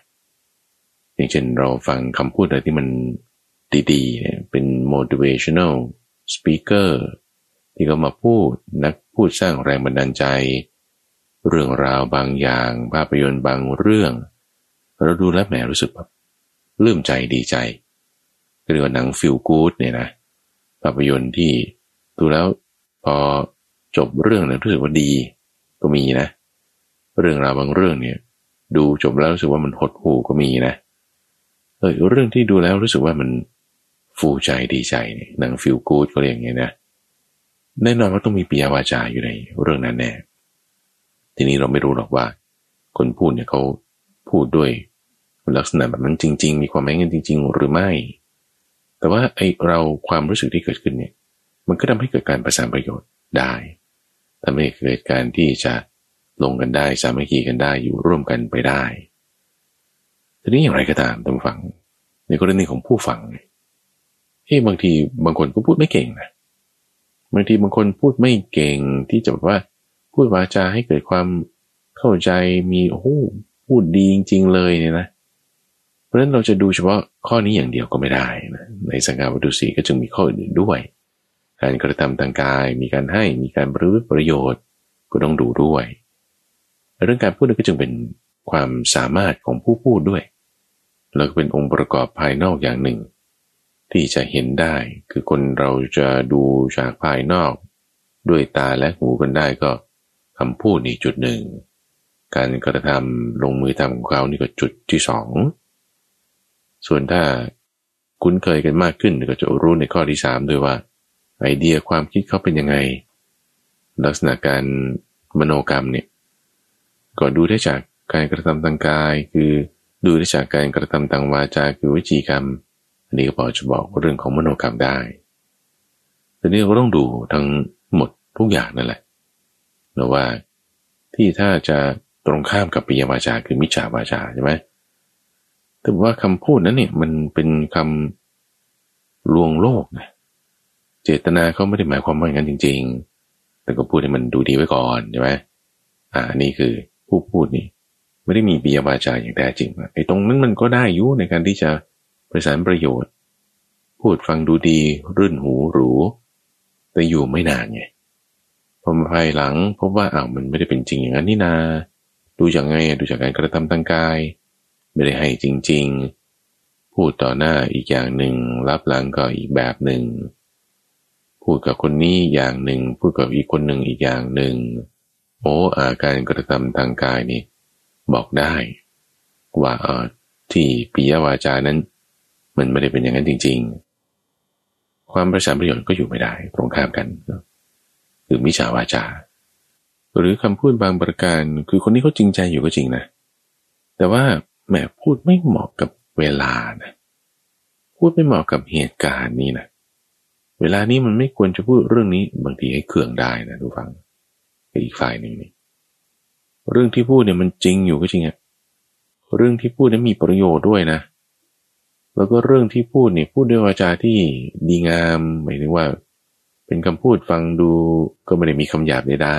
A: อย่างเช่นเราฟังคำพูดอะไรที่มัน ดีๆเนี่ยเป็น motivational speaker ที่เขามาพูดนักพูดสร้างแรงบันดาลใจ เรื่องราวบางอย่าง ภาพยนตร์บางเรื่อง เราดูแล้วแหมรู้สึกแบบลื่มใจดีใจเรียกว่าหนังฟิลกู๊ดเนี่ยนะภาพยนตร์ที่ดูแล้วพอจบเรื่องแล้วรู้สึกว่าดีก็มีนะ เรื่องราวบางเรื่องเนี่ย ดูจบแล้วรู้สึกว่ามันหดหู่ก็มีนะเออเรื่องที่ดูแล้วรู้สึกว่ามัน ฟูใจดีใจเนี่ยหนังฟิลกูดก็เรียกอย่างเงี้ยนะแน่นอนว่าต้องมีปิยวาจาอยู่ในเรื่องนั้นแน่ทีนี้เราไม่รู้หรอกว่า คนพูดเนี่ยเขาพูดด้วยลักษณะแบบนั้นจริง ๆ มีความหมายกันจริง ๆ หรือไม่ แต่ว่าไอเราความรู้สึกที่เกิดขึ้นเนี่ย มันก็ทำให้เกิดการประสานประโยชน์ได้ทำให้เกิดการที่จะลงกันได้สามัคคีกันได้อยู่ร่วมกันไปได้ทีนี้อย่างไรก็ตามต้องฟัง ในกรณีของผู้ฟังเฮ้บางทีบางคนก็พูดไม่เก่งนะบางทีบางคนพูดไม่เก่งที่จะแบบว่า พูดวาจาให้เกิดความเข้าใจมีโอ้พูดดีจริง ๆ เลยเนี่ยนะ เพราะฉะนั้นเราจะดูเฉพาะข้อนี้อย่างเดียวก็ไม่ได้นะในสังฆาวัตถุสีก็จึงมีข้ออื่นด้วย การกระทำทางกายมีการให้มีการประพฤติประโยชน์ก็ต้องดูด้วย เรื่องการพูดก็จึงเป็นความสามารถของผู้พูดด้วยแล้วก็เป็นองค์ประกอบภายนอกอย่างหนึ่ง ที่จะเห็นได้ คือคนเราจะดูจากภายนอก ด้วยตาและหูกันได้ก็คำพูดนี่จุดหนึ่ง การกระทำลงมือทำของเขานี่ก็จุดที่สอง ส่วนถ้าคุ้นเคยกันมากขึ้นก็จะรู้ในข้อที่สามด้วยว่า ไอเดียความคิดเขาเป็นยังไง ลักษณะการมโนกรรมเนี่ยก็ดูได้จากการกระทำทางกาย คือดูได้จากการกระทำทางวาจาคือวิจีกรรม อันนี้ก็พอจะบอกเรื่องของมโนกรรมได้แต่นี้เราต้องดูทั้งหมดทุกอย่างนั่นแหละนะว่าที่ถ้าจะตรงข้ามกับปิยวาจาคือมิจฉาวาจาใช่ไหมแต่ว่าคำพูดนั้นเนี่ยมันเป็นคำลวงโลกนะเจตนาเขาไม่ได้หมายความว่าอย่างนั้นจริง ๆ แต่ก็พูดให้มันดูดีไว้ก่อนใช่ไหมอ่านี่คือผู้พูดนี่ไม่ได้มีปียวาจาอย่างแท้จริงไอ้ตรงนั้นมันก็ได้ยุ่ในการที่จะ ประสานประโยชน์ พูดฟังดูดีรื่นหูหรู แต่อยู่ไม่นานไงพอมาภายหลังพบว่าอ้าวมันไม่ได้เป็นจริงอย่างนั้นนี่นา ดูจากไงดูจากการกระทำทางกาย ไม่ได้ให้จริง ๆ พูดต่อหน้าอีกอย่างหนึ่ง รับหลังก็อีกแบบหนึ่ง พูดกับคนนี้อย่างหนึ่ง พูดกับอีกคนหนึ่งอีกอย่างหนึ่งโอ้อาการกระทำทางกายนี่บอกได้ ว่าเออที่ปิยวาจานั้น มันไม่ได้เป็นอย่างนั้นจริง ๆ ความประสานประโยชน์ก็อยู่ไม่ได้ ตรงข้ามกันคือมิจฉาวาจา หรือคำพูดบางประการ คือคนนี้เขาจริงใจอยู่ก็จริงนะ แต่ว่าแหมพูดไม่เหมาะกับเวลานะพูดไม่เหมาะกับเหตุการณ์นี้นะเวลานี้มันไม่ควรจะพูดเรื่องนี้บางทีให้เครื่องได้นะทุกฟังอีกฝ่ายหนึ่งนี่เรื่องที่พูดเนี่ยมันจริงอยู่ก็จริงอะเรื่องที่พูดนั้นมีประโยชน์ด้วยนะ แล้วก็เรื่องที่พูดนี่พูดด้วยวาจาที่ดีงามหมายถึงว่า เป็นคำพูดฟังดูก็ไม่ได้มีคำหยาบใด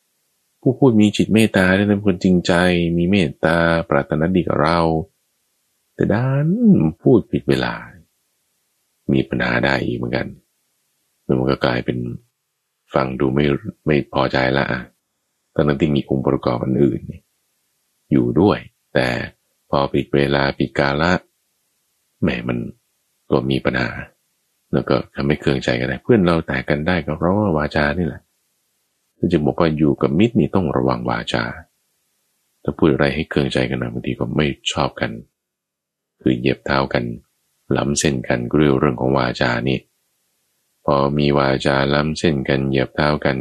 A: ๆผู้พูดมีจิตเมตตาได้เป็นคนจริงใจ มีเมตตาปรารถนาดีกับเรา แต่ด้านพูดผิดเวลา มีปัญหาได้อีกเหมือนกันมันก็กลายเป็นฟังดูไม่ไม่พอใจละตอนนั้นที่มีองค์ประกอบอันอื่น อยู่ด้วย แต่พอผิดเวลาผิดกาละ แหมมันก็มีปัญหา แล้วก็ทำให้เครื่องใจกันได้ เพื่อนเราแตกกันได้ก็เพราะว่าวาจานี่แหละจะบอกว่าอยู่กับมิตรนี่ต้องระวังวาจา ถ้าพูดอะไรให้เครื่องใจกันนะบางทีก็ไม่ชอบกัน คือเหยียบเท้ากันล้ำเส้นกันเรื่องเรื่องของวาจานี่ พอมีวาจาล้ำเส้นกันเหยียบเท้ากัน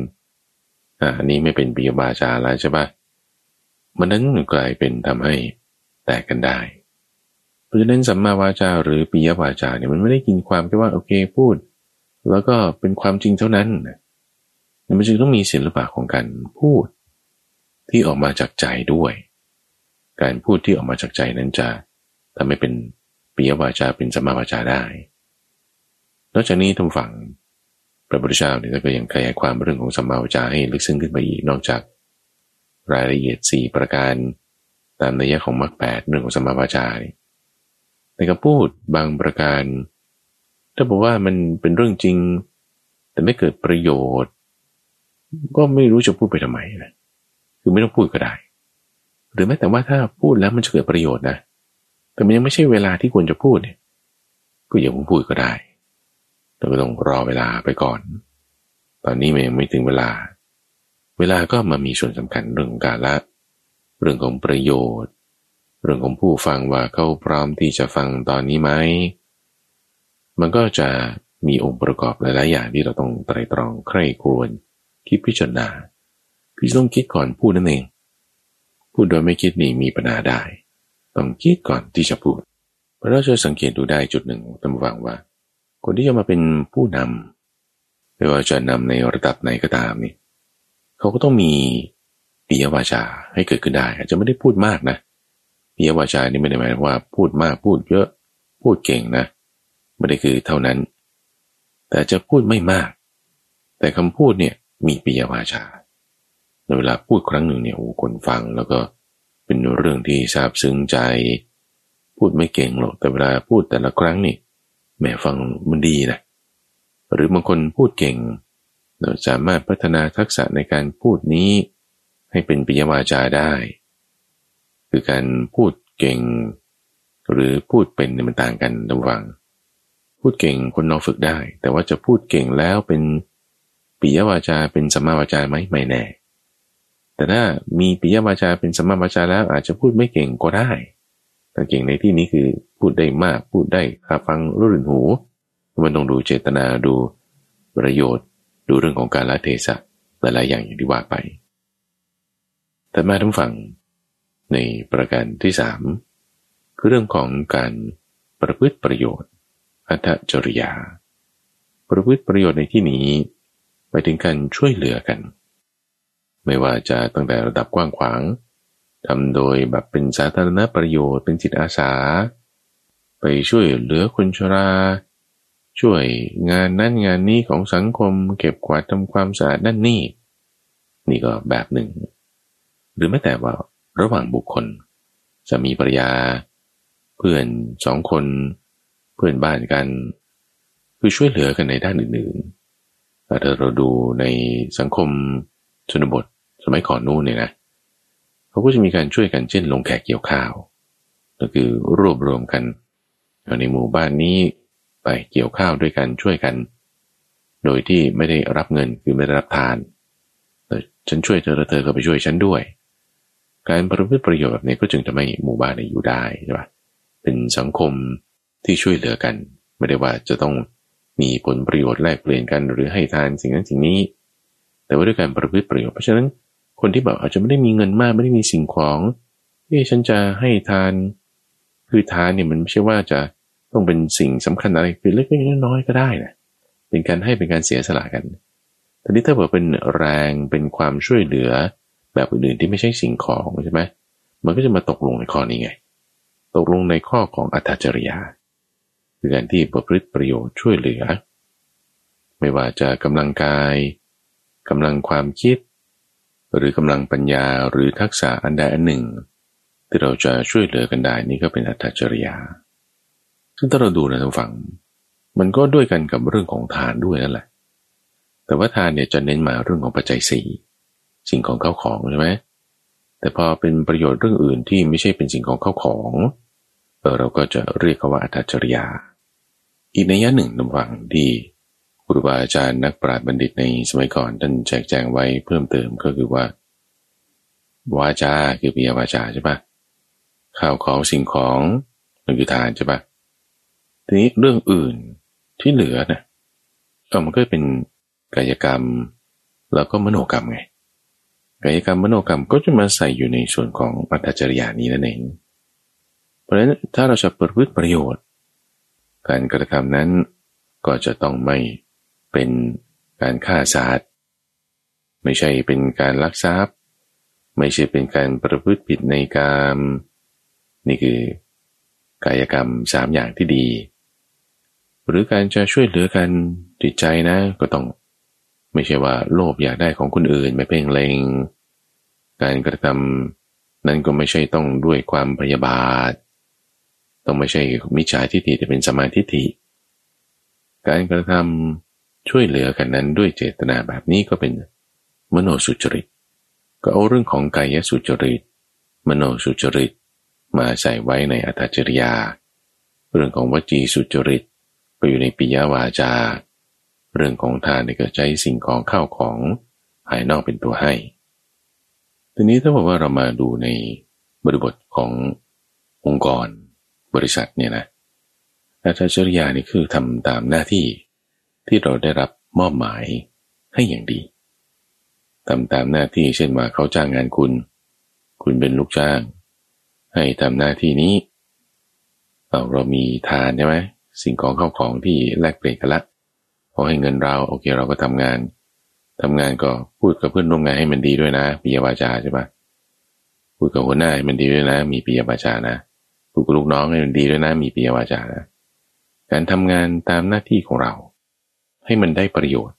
A: อันนี้ไม่เป็นปียวาจาแล้วใช่ปะมันนั้นกลายเป็นทำให้แตกกันได้ เพราะฉะนั้นสัมมาวาจาหรือปียวาจาเนี่ยมันไม่ได้กินความแค่ว่าโอเคพูด แล้วก็เป็นความจริงเท่านั้นมันจึงต้องมีศิลปะของการพูด ที่ออกมาจากใจด้วย การพูดที่ออกมาจากใจนั้นจะทำให้เป็นปิยวาจาเป็นสัมมาวาจาได้ นอกจากนี้ทุกฝั่งพระพุทธเจ้าเนี่ยก็ยังขยายความเรื่องของสัมมาวาจาให้ลึกซึ้งขึ้นไปอีกนอกจากรายละเอียดสี่ประการ ตามนัยยะของมรรคแปดเรื่องของสัมมาวาจาใน การพูดบางประการ ถ้าบอกว่ามันเป็นเรื่องจริง แต่ไม่เกิดประโยชน์ ก็ไม่รู้จะพูดไปทำไมนะคือไม่ต้องพูดก็ได้ หรือแม้แต่ว่าถ้าพูดแล้วมันจะเกิดประโยชน์นะ แต่มันยังไม่ใช่เวลาที่ควรจะพูดเนี่ยก็อย่าเพิ่งพูดก็ได้เราก็ต้องรอเวลาไปก่อน ตอนนี้มันยังไม่ถึงเวลา เวลาก็มามีส่วนสำคัญเรื่องการละ เรื่องของประโยชน์ เรื่องของผู้ฟังว่าเขาพร้อมที่จะฟังตอนนี้ไหม มันก็จะมีองค์ประกอบหลาย ๆ อย่างที่เราต้องไตรตรองใคร่ครวญคิดพิจารณา พี่ต้องคิดก่อนพูดนั่นเอง พูดโดยไม่คิดนี่มีปัญหาได้ ต้องคิดก่อนที่จะพูด เพราะเราจะสังเกตดูได้จุดหนึ่งตำวังว่า คนที่จะมาเป็นผู้นำไม่ว่าจะนำในระดับไหนก็ตามนี่เขาก็ต้องมีปิยวาจาให้เกิดขึ้นได้ อาจจะไม่ได้พูดมากนะ ปิยวาจานี่ไม่ได้หมายว่าพูดมากพูดเยอะ พูดเก่งนะ ไม่ได้คือเท่านั้น แต่จะพูดไม่มาก แต่คำพูดเนี่ยมีปิยวาจาในเวลาพูดครั้งหนึ่งเนี่ยโอ้คนฟังแล้วก็เป็นเรื่องที่ซาบซึ้งใจ พูดไม่เก่งหรอกแต่เวลาพูดแต่ละครั้งนี่แม่ฟังมันดีนะหรือบางคนพูดเก่ง เราสามารถพัฒนาทักษะในการพูดนี้ให้เป็นปิยวาจาได้ คือการพูดเก่ง หรือพูดเป็นมันต่างกันระหว่าง พูดเก่งคนเราฝึกได้ แต่ว่าจะพูดเก่งแล้วเป็นปิยวาจาเป็นสัมมาวาจาไหมไม่แน่ แต่ถ้ามีปิยวาจาเป็นสัมมาวาจาแล้วอาจจะพูดไม่เก่งก็ได้แต่เก่งในที่นี้คือพูดได้มากพูดได้คาฟังรุ่นหูมันต้องดูเจตนาดูประโยชน์ ดูเรื่องของการละเทศะหลายๆอย่างอย่างที่ว่าไป แต่มาทั้งฝั่ง ในประการที่สามคือเรื่องของการประพฤติประโยชน์ อัตจริยา ประพฤติประโยชน์ในที่นี้ไปถึงการช่วยเหลือกัน ไม่ว่าจะตั้งแต่ระดับกว้างขวางทำโดยแบบเป็นสาธารณประโยชน์เป็นจิตอาสา ไปช่วยเหลือคนชรา ช่วยงานนั่นงานนี้ของสังคมเก็บกวาดทำความสะอาดนั่นนี่ นี่ก็แบบหนึ่ง หรือแม้แต่ว่า ระหว่างบุคคลจะมีภรรยา เพื่อนสองคน เพื่อนบ้านกัน คือช่วยเหลือกันในด้านอื่นๆถ้าเราดูในสังคมชนบทสมัยก่อนนู้นเนี่ยนะเขาก็จะมีการช่วยกันเช่นลงแขกเกี่ยวข้าว ก็คือรวบรวมกันในหมู่บ้านนี้ไปเกี่ยวข้าวด้วยกันช่วยกัน โดยที่ไม่ได้รับเงินคือไม่ได้รับทานแต่ฉันช่วยเธอแล้วเธอก็ไปช่วยฉันด้วย การประพฤติประโยชน์แบบนี้ก็จึงจะไม่หมู่บ้านอยู่ได้ใช่ปะเป็นสังคมที่ช่วยเหลือกัน ไม่ได้ว่าจะต้องมีผลประโยชน์แลกเปลี่ยนกัน หรือให้ทานสิ่งนั้นสิ่งนี้ แต่ว่าด้วยการประพฤติประโยชน์เพราะฉะนั้นคนที่แบบอาจจะไม่ได้มีเงินมากไม่ได้มีสิ่งของที่ฉันจะให้ทาน คือทานเนี่ยมันไม่ใช่ว่าจะต้องเป็นสิ่งสำคัญอะไรคือเล็กๆน้อยๆก็ได้นะเป็นการให้เป็นการเสียสละกันแต่นี้ถ้าบอกเป็นแรงเป็นความช่วยเหลือ แบบอื่นๆที่ไม่ใช่สิ่งของใช่ไหมมันก็จะมาตกลงในข้อนี้ไง ตกลงในข้อของอัตจริยา คือการที่ประพฤติประโยชน์ช่วยเหลือ ไม่ว่าจะกำลังกายกำลังความคิด หรือกำลังปัญญาหรือทักษะอันใดอันหนึ่ง ที่เราจะช่วยเหลือกันได้นี่ก็เป็นอัตจริยา ซึ่งถ้าเราดูนะท่านฟังมันก็ด้วยกันกับเรื่องของทานด้วยนั่นแหละ แต่ว่าทานเนี่ยจะเน้นมาเรื่องของปัจจัยสี่ สิ่งของเข้าของใช่ไหมแต่พอเป็นประโยชน์เรื่องอื่นที่ไม่ใช่เป็นสิ่งของเข้าของเออเราก็จะเรียกว่าอัตจริยา อีกในยะหนึ่งนำวังที่ครูบาอาจารย์นักปราชญ์บัณฑิตในสมัยก่อนท่านแจกแจงไว้เพิ่มเติมก็คือว่า วาจาคือปิยวาจาใช่ปะข้าวของสิ่งของมันคือทานใช่ปะทีนี้เรื่องอื่นที่เหลือนะเออมันก็เป็นกายกรรม แล้วก็มโนกรรมไง กายกรรมมโนกรรมก็จะมาใส่อยู่ในส่วนของอัตจริยานี้นั่นเอง เพราะฉะนั้นถ้าเราจะประพฤติประโยชน์ การกระทำนั้นก็จะต้องไม่เป็นการฆ่าสัตว์ไม่ใช่เป็นการลักทรัพย์ ไม่ใช่เป็นการประพฤติผิดในกรรมนี่คือกายกรรมสามอย่างที่ดี หรือการจะช่วยเหลือกันจิตใจนะก็ต้อง ไม่ใช่ว่าโลภอยากได้ของคนอื่นไม่เพ่งเลง การกระทำนั้นก็ไม่ใช่ต้องด้วยความพยาบาท ต้องไม่ใช่มิจฉาทิฏฐิแต่เป็นสมาธิฐิ การกระทำช่วยเหลือกันนั้นด้วยเจตนาแบบนี้ก็เป็นมโนสุจริต ก็เอาเรื่องของกายสุจริต มโนสุจริต มาใส่ไว้ในอัตจริยา เรื่องของวจีสุจริต ก็อยู่ในปิยวาจา เรื่องของทานในกระใจสิ่งของข้าวของภายนอกเป็นตัวให้ ทีนี้ถ้าบอกว่าเรามาดูในบริบทขององค์กรบริษัทเนี่ยนะอาจารยานี่คือทำตามหน้าที่ที่เราได้รับมอบหมายให้อย่างดีทำตามหน้าที่เช่นว่าเขาจ้างงานคุณ คุณเป็นลูกจ้าง ให้ทำหน้าที่นี้ เราเรามีทานใช่ไหมสิ่งของเข้าของที่แลกเปลี่ยนกันละ อให้เงินเราโอเคเราก็ทำงานทำงานก็พูดกับเพื่อนร่วมงานให้มันดีด้วยนะปิยวาจาใช่ปะพูดกับหัวหน้าให้มันดีด้วยนะ มีปิยวาจานะพูดกับลูกน้องให้มันดีด้วยนะมีปิยวาจานะการทำงานตามหน้าที่ของเรา ให้มันได้ประโยชน์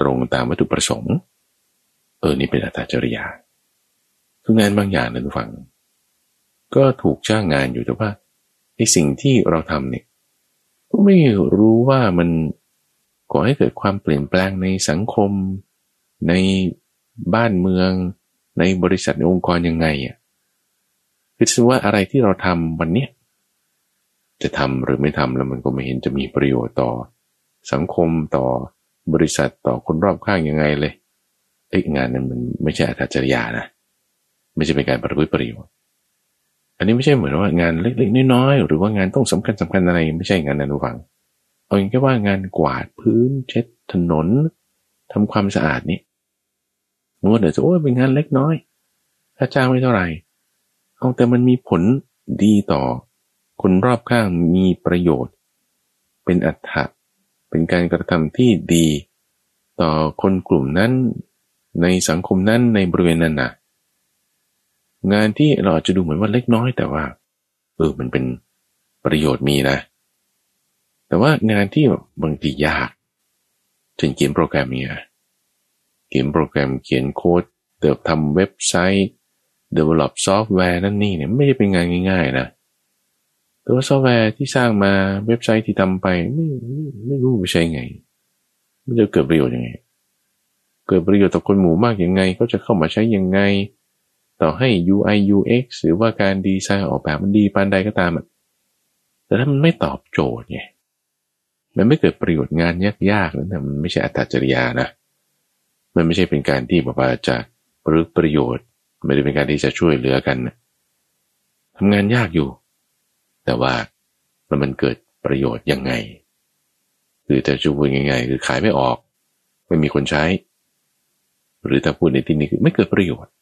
A: ตรงตามวัตถุประสงค์ เออนี่เป็นอัตจริยาคืองานบางอย่างนะทุกฝัง ก็ถูกจ้างงานอยู่แต่ว่าไอสิ่งที่เราทำเนี่ยก็ไม่รู้ว่ามัน ก่อให้เกิดความเปลี่ยนแปลงในสังคม ในบ้านเมือง ในบริษัทในองค์กรยังไงอะคือว่าอะไรที่เราทำวันเนี้ยจะทำหรือไม่ทำแล้วมันก็ไม่เห็นจะมีประโยชน์ต่อ สังคมต่อบริษัทต่อคนรอบข้างยังไงเลยไอ้งานนั้นมันไม่ใช่อัตจริยานะไม่ใช่เป็นการประพฤติประโยชน์ อันนี้ไม่ใช่เหมือนว่างานเล็กๆน้อยๆหรือว่างานต้องสำคัญสำคัญอะไรไม่ใช่งานนั้นฟัง เอาอย่างแค่ว่างานกวาดพื้นเช็ดถนนทำความสะอาดนี่มัวเดี๋ยวจะโอ้ยเป็นงานเล็กน้อยค่าจ้างไม่เท่าไหร่ เอาแต่มันมีผลดีต่อ คนรอบข้างมีประโยชน์ เป็นอัตถะเป็นการกระทำที่ดี ต่อคนกลุ่มนั้น ในสังคมนั้นในบริเวณนั้นนะงานที่เราอาจจะดูเหมือนว่าเล็กน้อยแต่ว่าเออมันเป็นประโยชน์มีนะ แต่ว่างานที่บางทียากเช่นเขียนโปรแกรมเนี่ยเขียนโปรแกรมเขียนโค้ดเติบทำเว็บไซต์ develop ซอฟต์แวร์นั่นนี่เนี่ยไม่ใช่เป็นงานง่าย ๆ นะแต่ว่าซอฟต์แวร์ที่สร้างมาเว็บไซต์ที่ทำไปไม่ไม่ไม่รู้ไปใช้ไงมันจะเกิดประโยชน์ยังไง เกิดประโยชน์ต่อคนหมู่มากยังไงก็จะเข้ามาใช้ยังไง ต่อให้ UI UX หรือว่าการดีไซน์ออกแบบมันดีปานใดก็ตามแต่ถ้ามันไม่ตอบโจทย์ไง มันไม่เกิดประโยชน์งานยากๆแล้วนะมันไม่ใช่อัตถจริยานะ มันไม่ใช่เป็นการที่แบบว่าจะปรึกประโยชน์ ไม่ได้เป็นการที่จะช่วยเหลือกันทำงานยากอยู่ แต่ว่ามันเกิดประโยชน์ยังไง คือแต่จะพูดง่ายๆคือขายไม่ออก ไม่มีคนใช้ หรือถ้าพูดในที่นี้คือไม่เกิดประโยชน์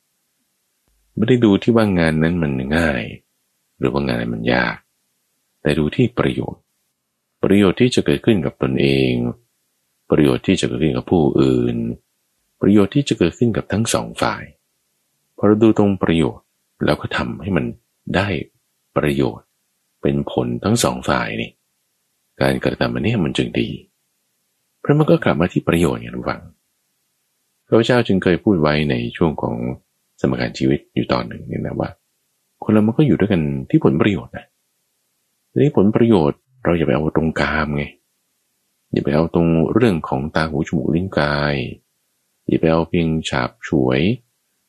A: ไม่ได้ดูที่ว่างานนั้นมันง่าย หรือว่างานมันยาก แต่ดูที่ประโยชน์ ประโยชน์ที่จะเกิดขึ้นกับตนเอง ประโยชน์ที่จะเกิดขึ้นกับผู้อื่น ประโยชน์ที่จะเกิดขึ้นกับทั้งสองฝ่ายพอเราดูตรงประโยชน์แล้วก็ทำให้มันได้ประโยชน์เป็นผลทั้งสองฝ่ายนี่ การกระทำอันนี้มันจึงดี เพราะมันก็กลับมาที่ประโยชน์อย่างฟังพระเจ้าจึงเคยพูดไว้ในช่วงของสมการชีวิตอยู่ตอนหนึ่งนี่นะว่า คนเรามันก็อยู่ด้วยกันที่ผลประโยชน์นะทีนี้ผลประโยชน์ เราอย่าไปเอาตรงกามไงอย่าไปเอาตรงเรื่องของตาหูจมูกลิ้นกาย อย่าไปเอาเพียงฉาบฉวย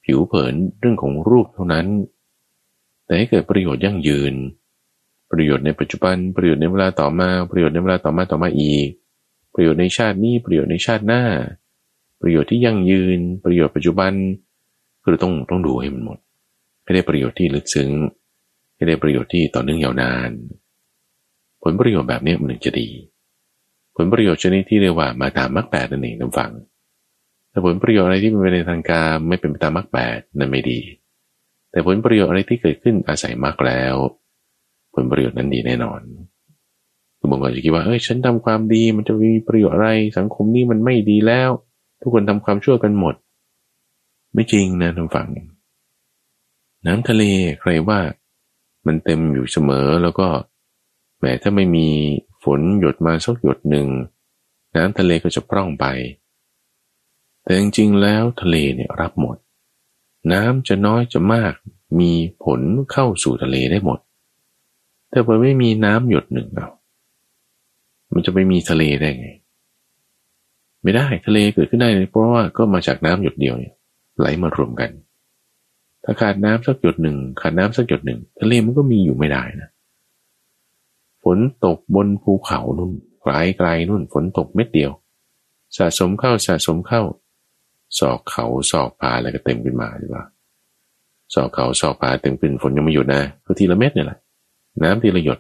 A: ผิวเผินเรื่องของรูปเท่านั้น แต่ให้เกิดประโยชน์ยั่งยืน ประโยชน์ในปัจจุบันประโยชน์ในเวลาต่อมา ประโยชน์ในเวลาต่อมาต่อมาอีก ประโยชน์ในชาตินี้ประโยชน์ในชาติหน้า ประโยชน์ที่ยั่งยืน ประโยชน์ปัจจุบันคือต้องต้องดูให้มันหมดให้ได้ประโยชน์ที่ลึกซึ้งให้ได้ประโยชน์ที่ต่อเนื่องยาวนาน ผลประโยชน์แบบนี้มันถึงจะดี ผลประโยชน์ชนิดที่เรียกว่ามาตามมรรคแปดนั่นเองท่านฟังแต่ผลประโยชน์อะไรที่เป็นไปในทางการไม่เป็นไปตามมรรคแปดนั่นไม่ดี แต่ผลประโยชน์อะไรที่เกิดขึ้นอาศัยมรรคแล้ว ผลประโยชน์นั้นดีแน่นอนคือบางคนจะคิดว่าเอ้ยฉันทำความดีมันจะมีประโยชน์อะไรสังคมนี้มันไม่ดีแล้ว ทุกคนทำความชั่วกันหมด ไม่จริงนะท่านฟัง น้ำทะเลใครว่า มันเต็มอยู่เสมอแล้วก็ แม้ถ้าไม่มีฝนหยดมาสักหยดหนึ่ง น้ำทะเลก็จะพร่องไป แต่จริงๆแล้วทะเลเนี่ยรับหมด น้ำจะน้อยจะมากมีผลเข้าสู่ทะเลได้หมด แต่พอไม่มีน้ำหยดหนึ่งเอามันจะไปมีทะเลได้ไง ไม่ได้ทะเลเกิดขึ้นได้เพราะว่าก็มาจากน้ำหยดเดียวเนี่ยไหลมารวมกันถ้าขาดน้ำสักหยดหนึ่งขาดน้ำสักหยดหนึ่งทะเลมันก็มีอยู่ไม่ได้นะ ฝนตกบนภูเขานุ่นไกลไกลนุ่นฝนตกเม็ดเดียว สะสมเข้าสะสมเข้า สอกเขาสอกผาอะไรก็เต็มขึ้นมาใช่ปะสอกเขาสอกผาเต็มขึ้นฝนยังไม่หยุดนะก็ทีละเม็ดเนี่ยแหละน้ำทีละหยด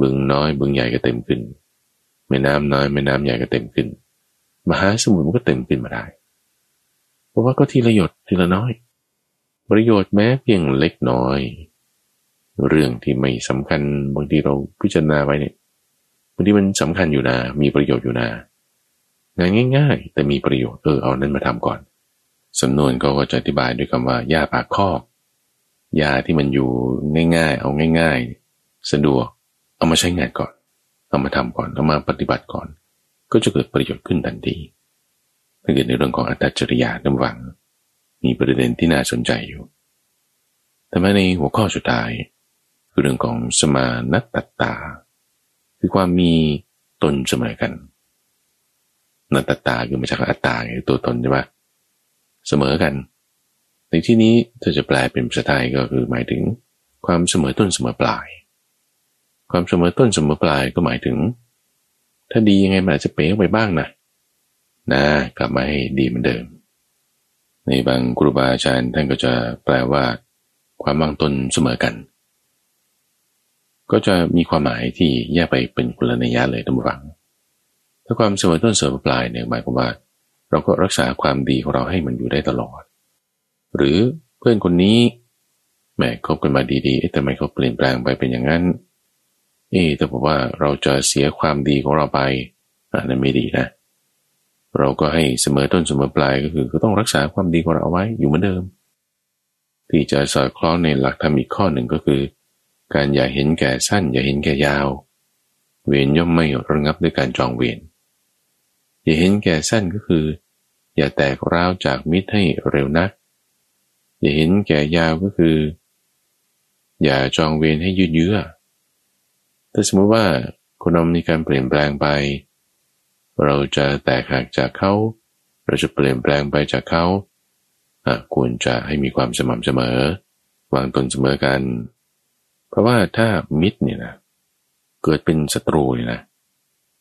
A: บึงน้อยบึงใหญ่ก็เต็มขึ้นแม่น้ำน้อยแม่น้ำใหญ่ก็เต็มขึ้น มหาสมุทรมันก็เต็มขึ้นมาได้เพราะว่าก็ทีละหยดทีละน้อย ประโยชน์แม้เพียงเล็กน้อย เรื่องที่ไม่สำคัญบางทีเราพิจารณาไว้เนี่ยบางทีมันสำคัญอยู่นะ มีประโยชน์อยู่นะงานง่าย ๆ แต่มีประโยชน์เออเอานั้นมาทำก่อนสำนวนก็จะอธิบายด้วยคำว่ายาปากคอกยาที่มันอยู่ง่ายๆ เอาง่าย ๆ สะดวก เอามาใช้งานก่อน เอามาทำก่อน เอามาปฏิบัติก่อน ก็จะเกิดประโยชน์ขึ้นทันทีถ้าเกิดในเรื่องของอัตจริยาดำวัง มีประเด็นที่น่าสนใจอยู่แต่มาในหัวข้อสุดท้าย คือเรื่องของสมานัตตตา คือความมีตนเสมอกันนัตตาคือมาจากอัตตาไงตัวตนใช่ปะเสมอกัน ในที่นี้ถ้าจะแปลเป็นภาษาไทยก็คือหมายถึงความเสมอต้นเสมอปลาย ความเสมอต้นเสมอปลายก็หมายถึง ถ้าดียังไงมันอาจจะเป๋ไปบ้างนะนะกลับมาให้ดีเหมือนเดิม ในบางครูบาอาจารย์ท่านก็จะแปลว่า ความบางตนเสมอกัน ก็จะมีความหมายที่แยกไปเป็นกุลนัยะเลยทั้งฝัง ถ้าความเสมอต้นเสมอปลายเนี่ยหมายความว่า เราก็รักษาความดีของเราให้มันอยู่ได้ตลอด หรือเพื่อนคนนี้แหมคบกันมาดีๆแต่ทำไมเขาเปลี่ยนแปลงไปเป็นอย่างนั้นเอ๊แต่บอกว่าเราจะเสียความดีของเราไปอันนั้นไม่ดีนะ เราก็ให้เสมอต้นเสมอปลายก็คือก็ต้องรักษาความดีของเราเอาไว้อยู่เหมือนเดิม ที่จะสอดคล้องในหลักธรรมอีกข้อหนึ่งก็คือ การอย่าเห็นแก่สั้น อย่าเห็นแก่ยาว เวรย่อมไม่ระงับด้วยการจองเวรอย่าเห็นแก่สั้นก็คือ อย่าแตกร้าวจากมิตรให้เร็วนัก อย่าเห็นแก่ยาวก็คือ อย่าจองเวรให้ยืดเยื้อถ้าสมมติว่าคนเรามีการเปลี่ยนแปลงไป เราจะแตกหักจากเขา เราจะเปลี่ยนแปลงไปจากเขาควรจะให้มีความสม่ำเสมอ วางตนเสมอกัน เพราะว่าถ้ามิตรเนี่ยนะเกิดเป็นศัตรูเนี่ยนะ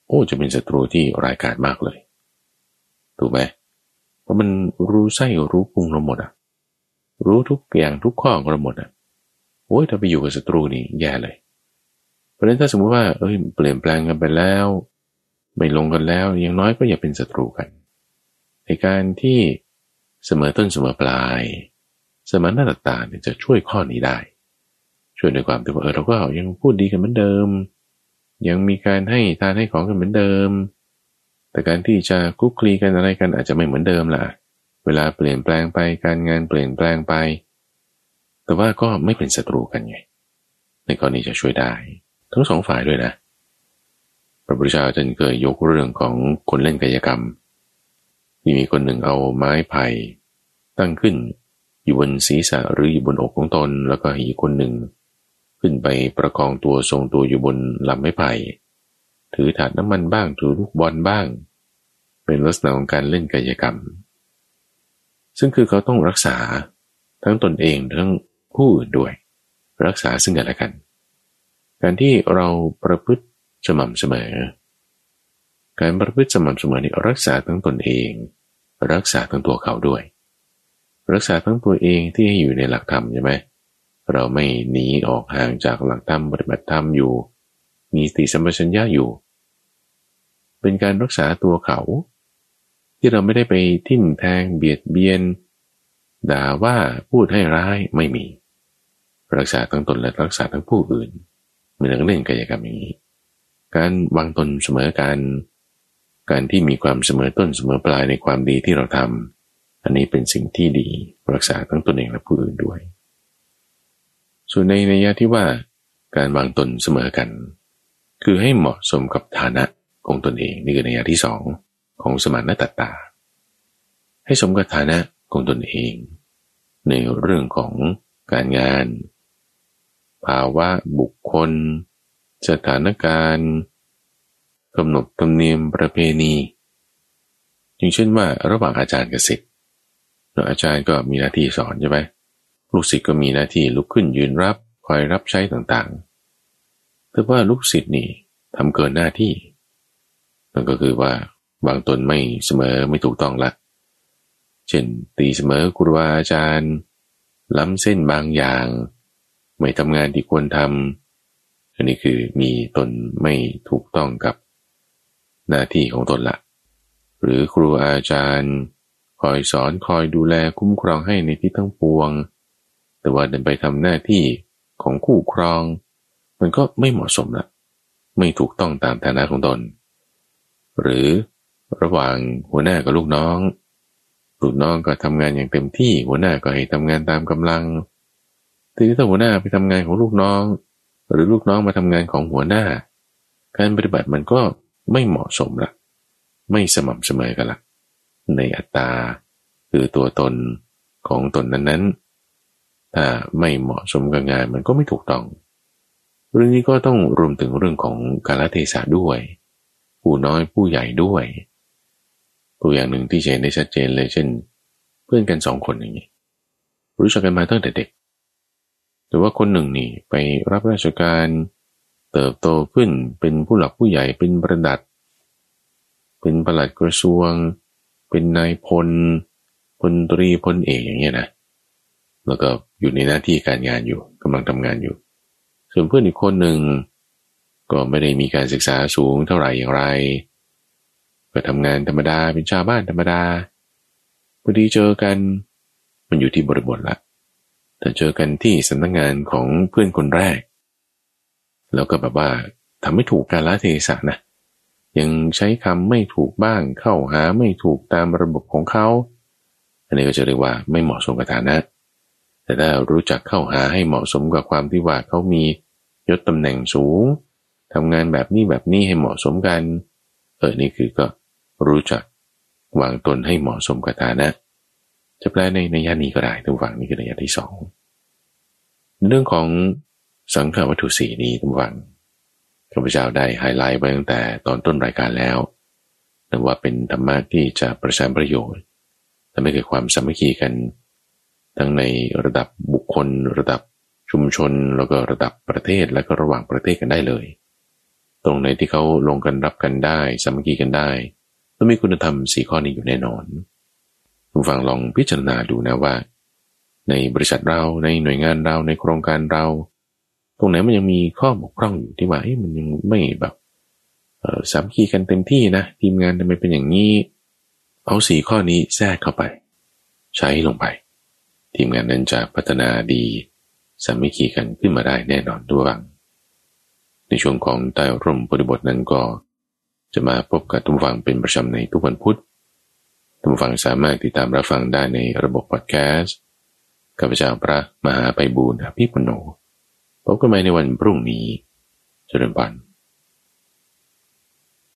A: โอ้จะเป็นศัตรูที่ร้ายกาจมากเลย ถูกไหมเพราะมันรู้ไส้รู้พุงเราหมดอะ รู้ทุกอย่างทุกข้อของเราหมดอะโอ้ยถ้าไปอยู่กับศัตรูนี่แย่เลย เพราะฉะนั้นถ้าสมมติว่าเอ้ยเปลี่ยนแปลงกันไปแล้ว ไม่ลงกันแล้วยังน้อยก็อย่าเป็นศัตรูกันในการที่เสมอต้นเสมอปลายสมานหน้าตาเนี่ยจะช่วยข้อนี้ได้ ช่วยในความที่ว่าเออเราก็ยังพูดดีกันเหมือนเดิม ยังมีการให้ทานให้ของกันเหมือนเดิม แต่การที่จะคุกคลีกันอะไรกันอาจจะไม่เหมือนเดิมล่ะ เวลาเปลี่ยนแปลงไปการงานเปลี่ยนแปลงไป แต่ว่าก็ไม่เป็นศัตรูกันไง ในกรณีจะช่วยได้ ทั้งสองฝ่ายด้วยนะพระพุทธเจ้าท่านเคยยกเรื่องของคนเล่นกายกรรมที่มีคนหนึ่งเอาไม้ไผ่ตั้งขึ้น อยู่บนศีรษะหรืออยู่บนอกของตน แล้วก็อีกคนหนึ่ง ขึ้นไปประคองตัวทรงตัวอยู่บนลำไม้ไผ่ ถือถาดน้ำมันบ้าง ถือลูกบอลบ้าง เป็นลักษณะของการเล่นกายกรรม ซึ่งคือเขาต้องรักษาทั้งตนเองทั้งผู้อื่นด้วย รักษาซึ่งกันและกัน การที่เราประพฤติสม่ำเสมอ การประพฤติสม่ำเสมอนี่รักษาทั้งตนเอง รักษาทั้งตัวเขาด้วย รักษาทั้งตัวเองที่ให้อยู่ในหลักธรรมใช่ไหมเเราไม่หนีออกห่างจากหลักธรรมปฏิบัติธรรมอยู่ มีสติสัมปชัญญะอยู่ เป็นการรักษาตัวเขา ที่เราไม่ได้ไปทิ่มแทงเบียดเบียน ด่าว่าพูดให้ร้ายไม่มี รักษาทั้งตนและรักษาทั้งผู้อื่นเหมือนเรื่องกายกรรมอย่างนี้ การวางตนเสมอการการที่มีความเสมอต้นเสมอปลายในความดีที่เราทำอันนี้เป็นสิ่งที่ดีรักษาทั้งตนเองและผู้อื่นด้วย ส่วนในนัยะที่ว่าการวางตนเสมอกัน คือให้เหมาะสมกับฐานะของตนเองนี่คือนัยยะที่สองของสมานตตา ให้สมกับฐานะของตนเอง ในเรื่องของการงาน ภาวะบุคคล สถานการณ์กำหนดธรรมเนียมประเพณีอย่างเช่นว่าระหว่างอาจารย์กับศิษย์อาจารย์ก็มีหน้าที่สอนใช่ไหม ลูกศิษย์ก็มีหน้าที่ลุกขึ้นยืนรับคอยรับใช้ต่างๆแต่ว่าลูกศิษย์นี่ทำเกินหน้าที่นั่นก็คือว่าบางตนไม่เสมอไม่ถูกต้องละเช่นตีเสมอครูอาจารย์ ล้ำเส้นบางอย่าง ไม่ทำงานที่ควรทำอันนี้คือมีตนไม่ถูกต้องกับหน้าที่ของตนละหรือครูอาจารย์ คอยสอนคอยดูแลคุ้มครองให้ในที่ทั้งปวง แต่ว่าเดินไปทำหน้าที่ของคู่ครอง มันก็ไม่เหมาะสมละไม่ถูกต้องตามฐานะของตน หรือระหว่างหัวหน้ากับลูกน้อง ลูกน้องก็ทำงานอย่างเต็มที่หัวหน้าก็ให้ทำงานตามกำลังทีนี้ถ้าหัวหน้าไปทำงานของลูกน้อง หรือลูกน้องมาทำงานของหัวหน้า การปฏิบัติมันก็ไม่เหมาะสมละไม่สม่ำเสมอกันละในอัตตาคือตัวตนของตนนั้นๆ ถ้าไม่เหมาะสมกับงานมันก็ไม่ถูกต้อง เรื่องนี้ก็ต้องรวมถึงเรื่องของกาลเทศะด้วย ผู้น้อยผู้ใหญ่ด้วย ตัวอย่างหนึ่งที่เห็นได้ชัดเจนเลยเช่น เพื่อนกันสองคนอย่างนี้ รู้จักกันมาตั้งแต่เด็ก แต่ว่าคนหนึ่งนี่ไปรับราชการเติบโตขึ้นเป็นผู้หลักผู้ใหญ่เป็นประดัด เป็นประหลัดกระทรวง เป็นนายพลพลตรีพลเอกอย่างเงี้ยนะ แล้วก็อยู่ในหน้าที่การงานอยู่กำลังทำงานอยู่ ส่วนเพื่อนอีกคนหนึ่งก็ไม่ได้มีการศึกษาสูงเท่าไหร่อย่างไรก็ทำงานธรรมดาเป็นชาวบ้านธรรมดาพอดีเจอกันมันอยู่ที่บริบทละแต่เจอกันที่สำนักงงานของเพื่อนคนแรก แล้วก็แบบว่าทำไม่ถูกการละเทศะนะ ยังใช้คำไม่ถูกบ้างเข้าหาไม่ถูกตามระบบของเขา อันนี้ก็จะเรียกว่าไม่เหมาะสมกับฐานะ แต่ถ้ารู้จักเข้าหาให้เหมาะสมกับความที่ว่าเขามียศตำแหน่งสูงทำงานแบบนี้แบบนี้ให้เหมาะสมกัน เออนี่คือก็รู้จักวางตนให้เหมาะสมกับฐานะ จะแปลในในยานี้ก็ได้ทุกฝั่งนี้คือในยาที่สองเรื่องของสังขวัตถุสีนี้ทุกฝั่งข้าพเจ้าได้ไฮไลท์ไปตั้งแต่ตอนต้นรายการแล้วแต่ว่าเป็นธรรมะที่จะประชานประโยชน์ทำให้เกิดความสามัคคีกัน ทั้งในระดับบุคคล ระดับชุมชน แล้วก็ระดับประเทศและก็ระหว่างประเทศกันได้เลย ตรงไหนที่เขาลงกันรับกันได้สามัคคีกันได้ต้องมีคุณธรรมสี่ข้อนี้อยู่แน่นอนคุณฟังลองพิจารณาดูนะว่า ในบริษัทเราในหน่วยงานเราในโครงการเรา ตรงไหนมันยังมีข้อบกพร่องอยู่ที่ว่ามันยังไม่แบบสามัคคีกันเต็มที่นะทีมงานทำไมเป็นอย่างนี้ เอาสี่ข้อนี้แทรกเข้าไป ใช้ลงไป ทีมงานนั้นจะพัฒนาดีสามัคคีกันขึ้นมาได้แน่นอนด้วยในช่วงของใต้ร่มบริบทนั้นก็ จะมาพบกับทุกฝังเป็นประจำในทุกวันพุธทุกฝังสามารถติดตามรับฟังได้ในระบบพอดแคสต์กับพระเจ้าพระมหาไปบูรณ์พิพุโนพบกันใหม่ในวันพรุ่งนี้เจริญปัน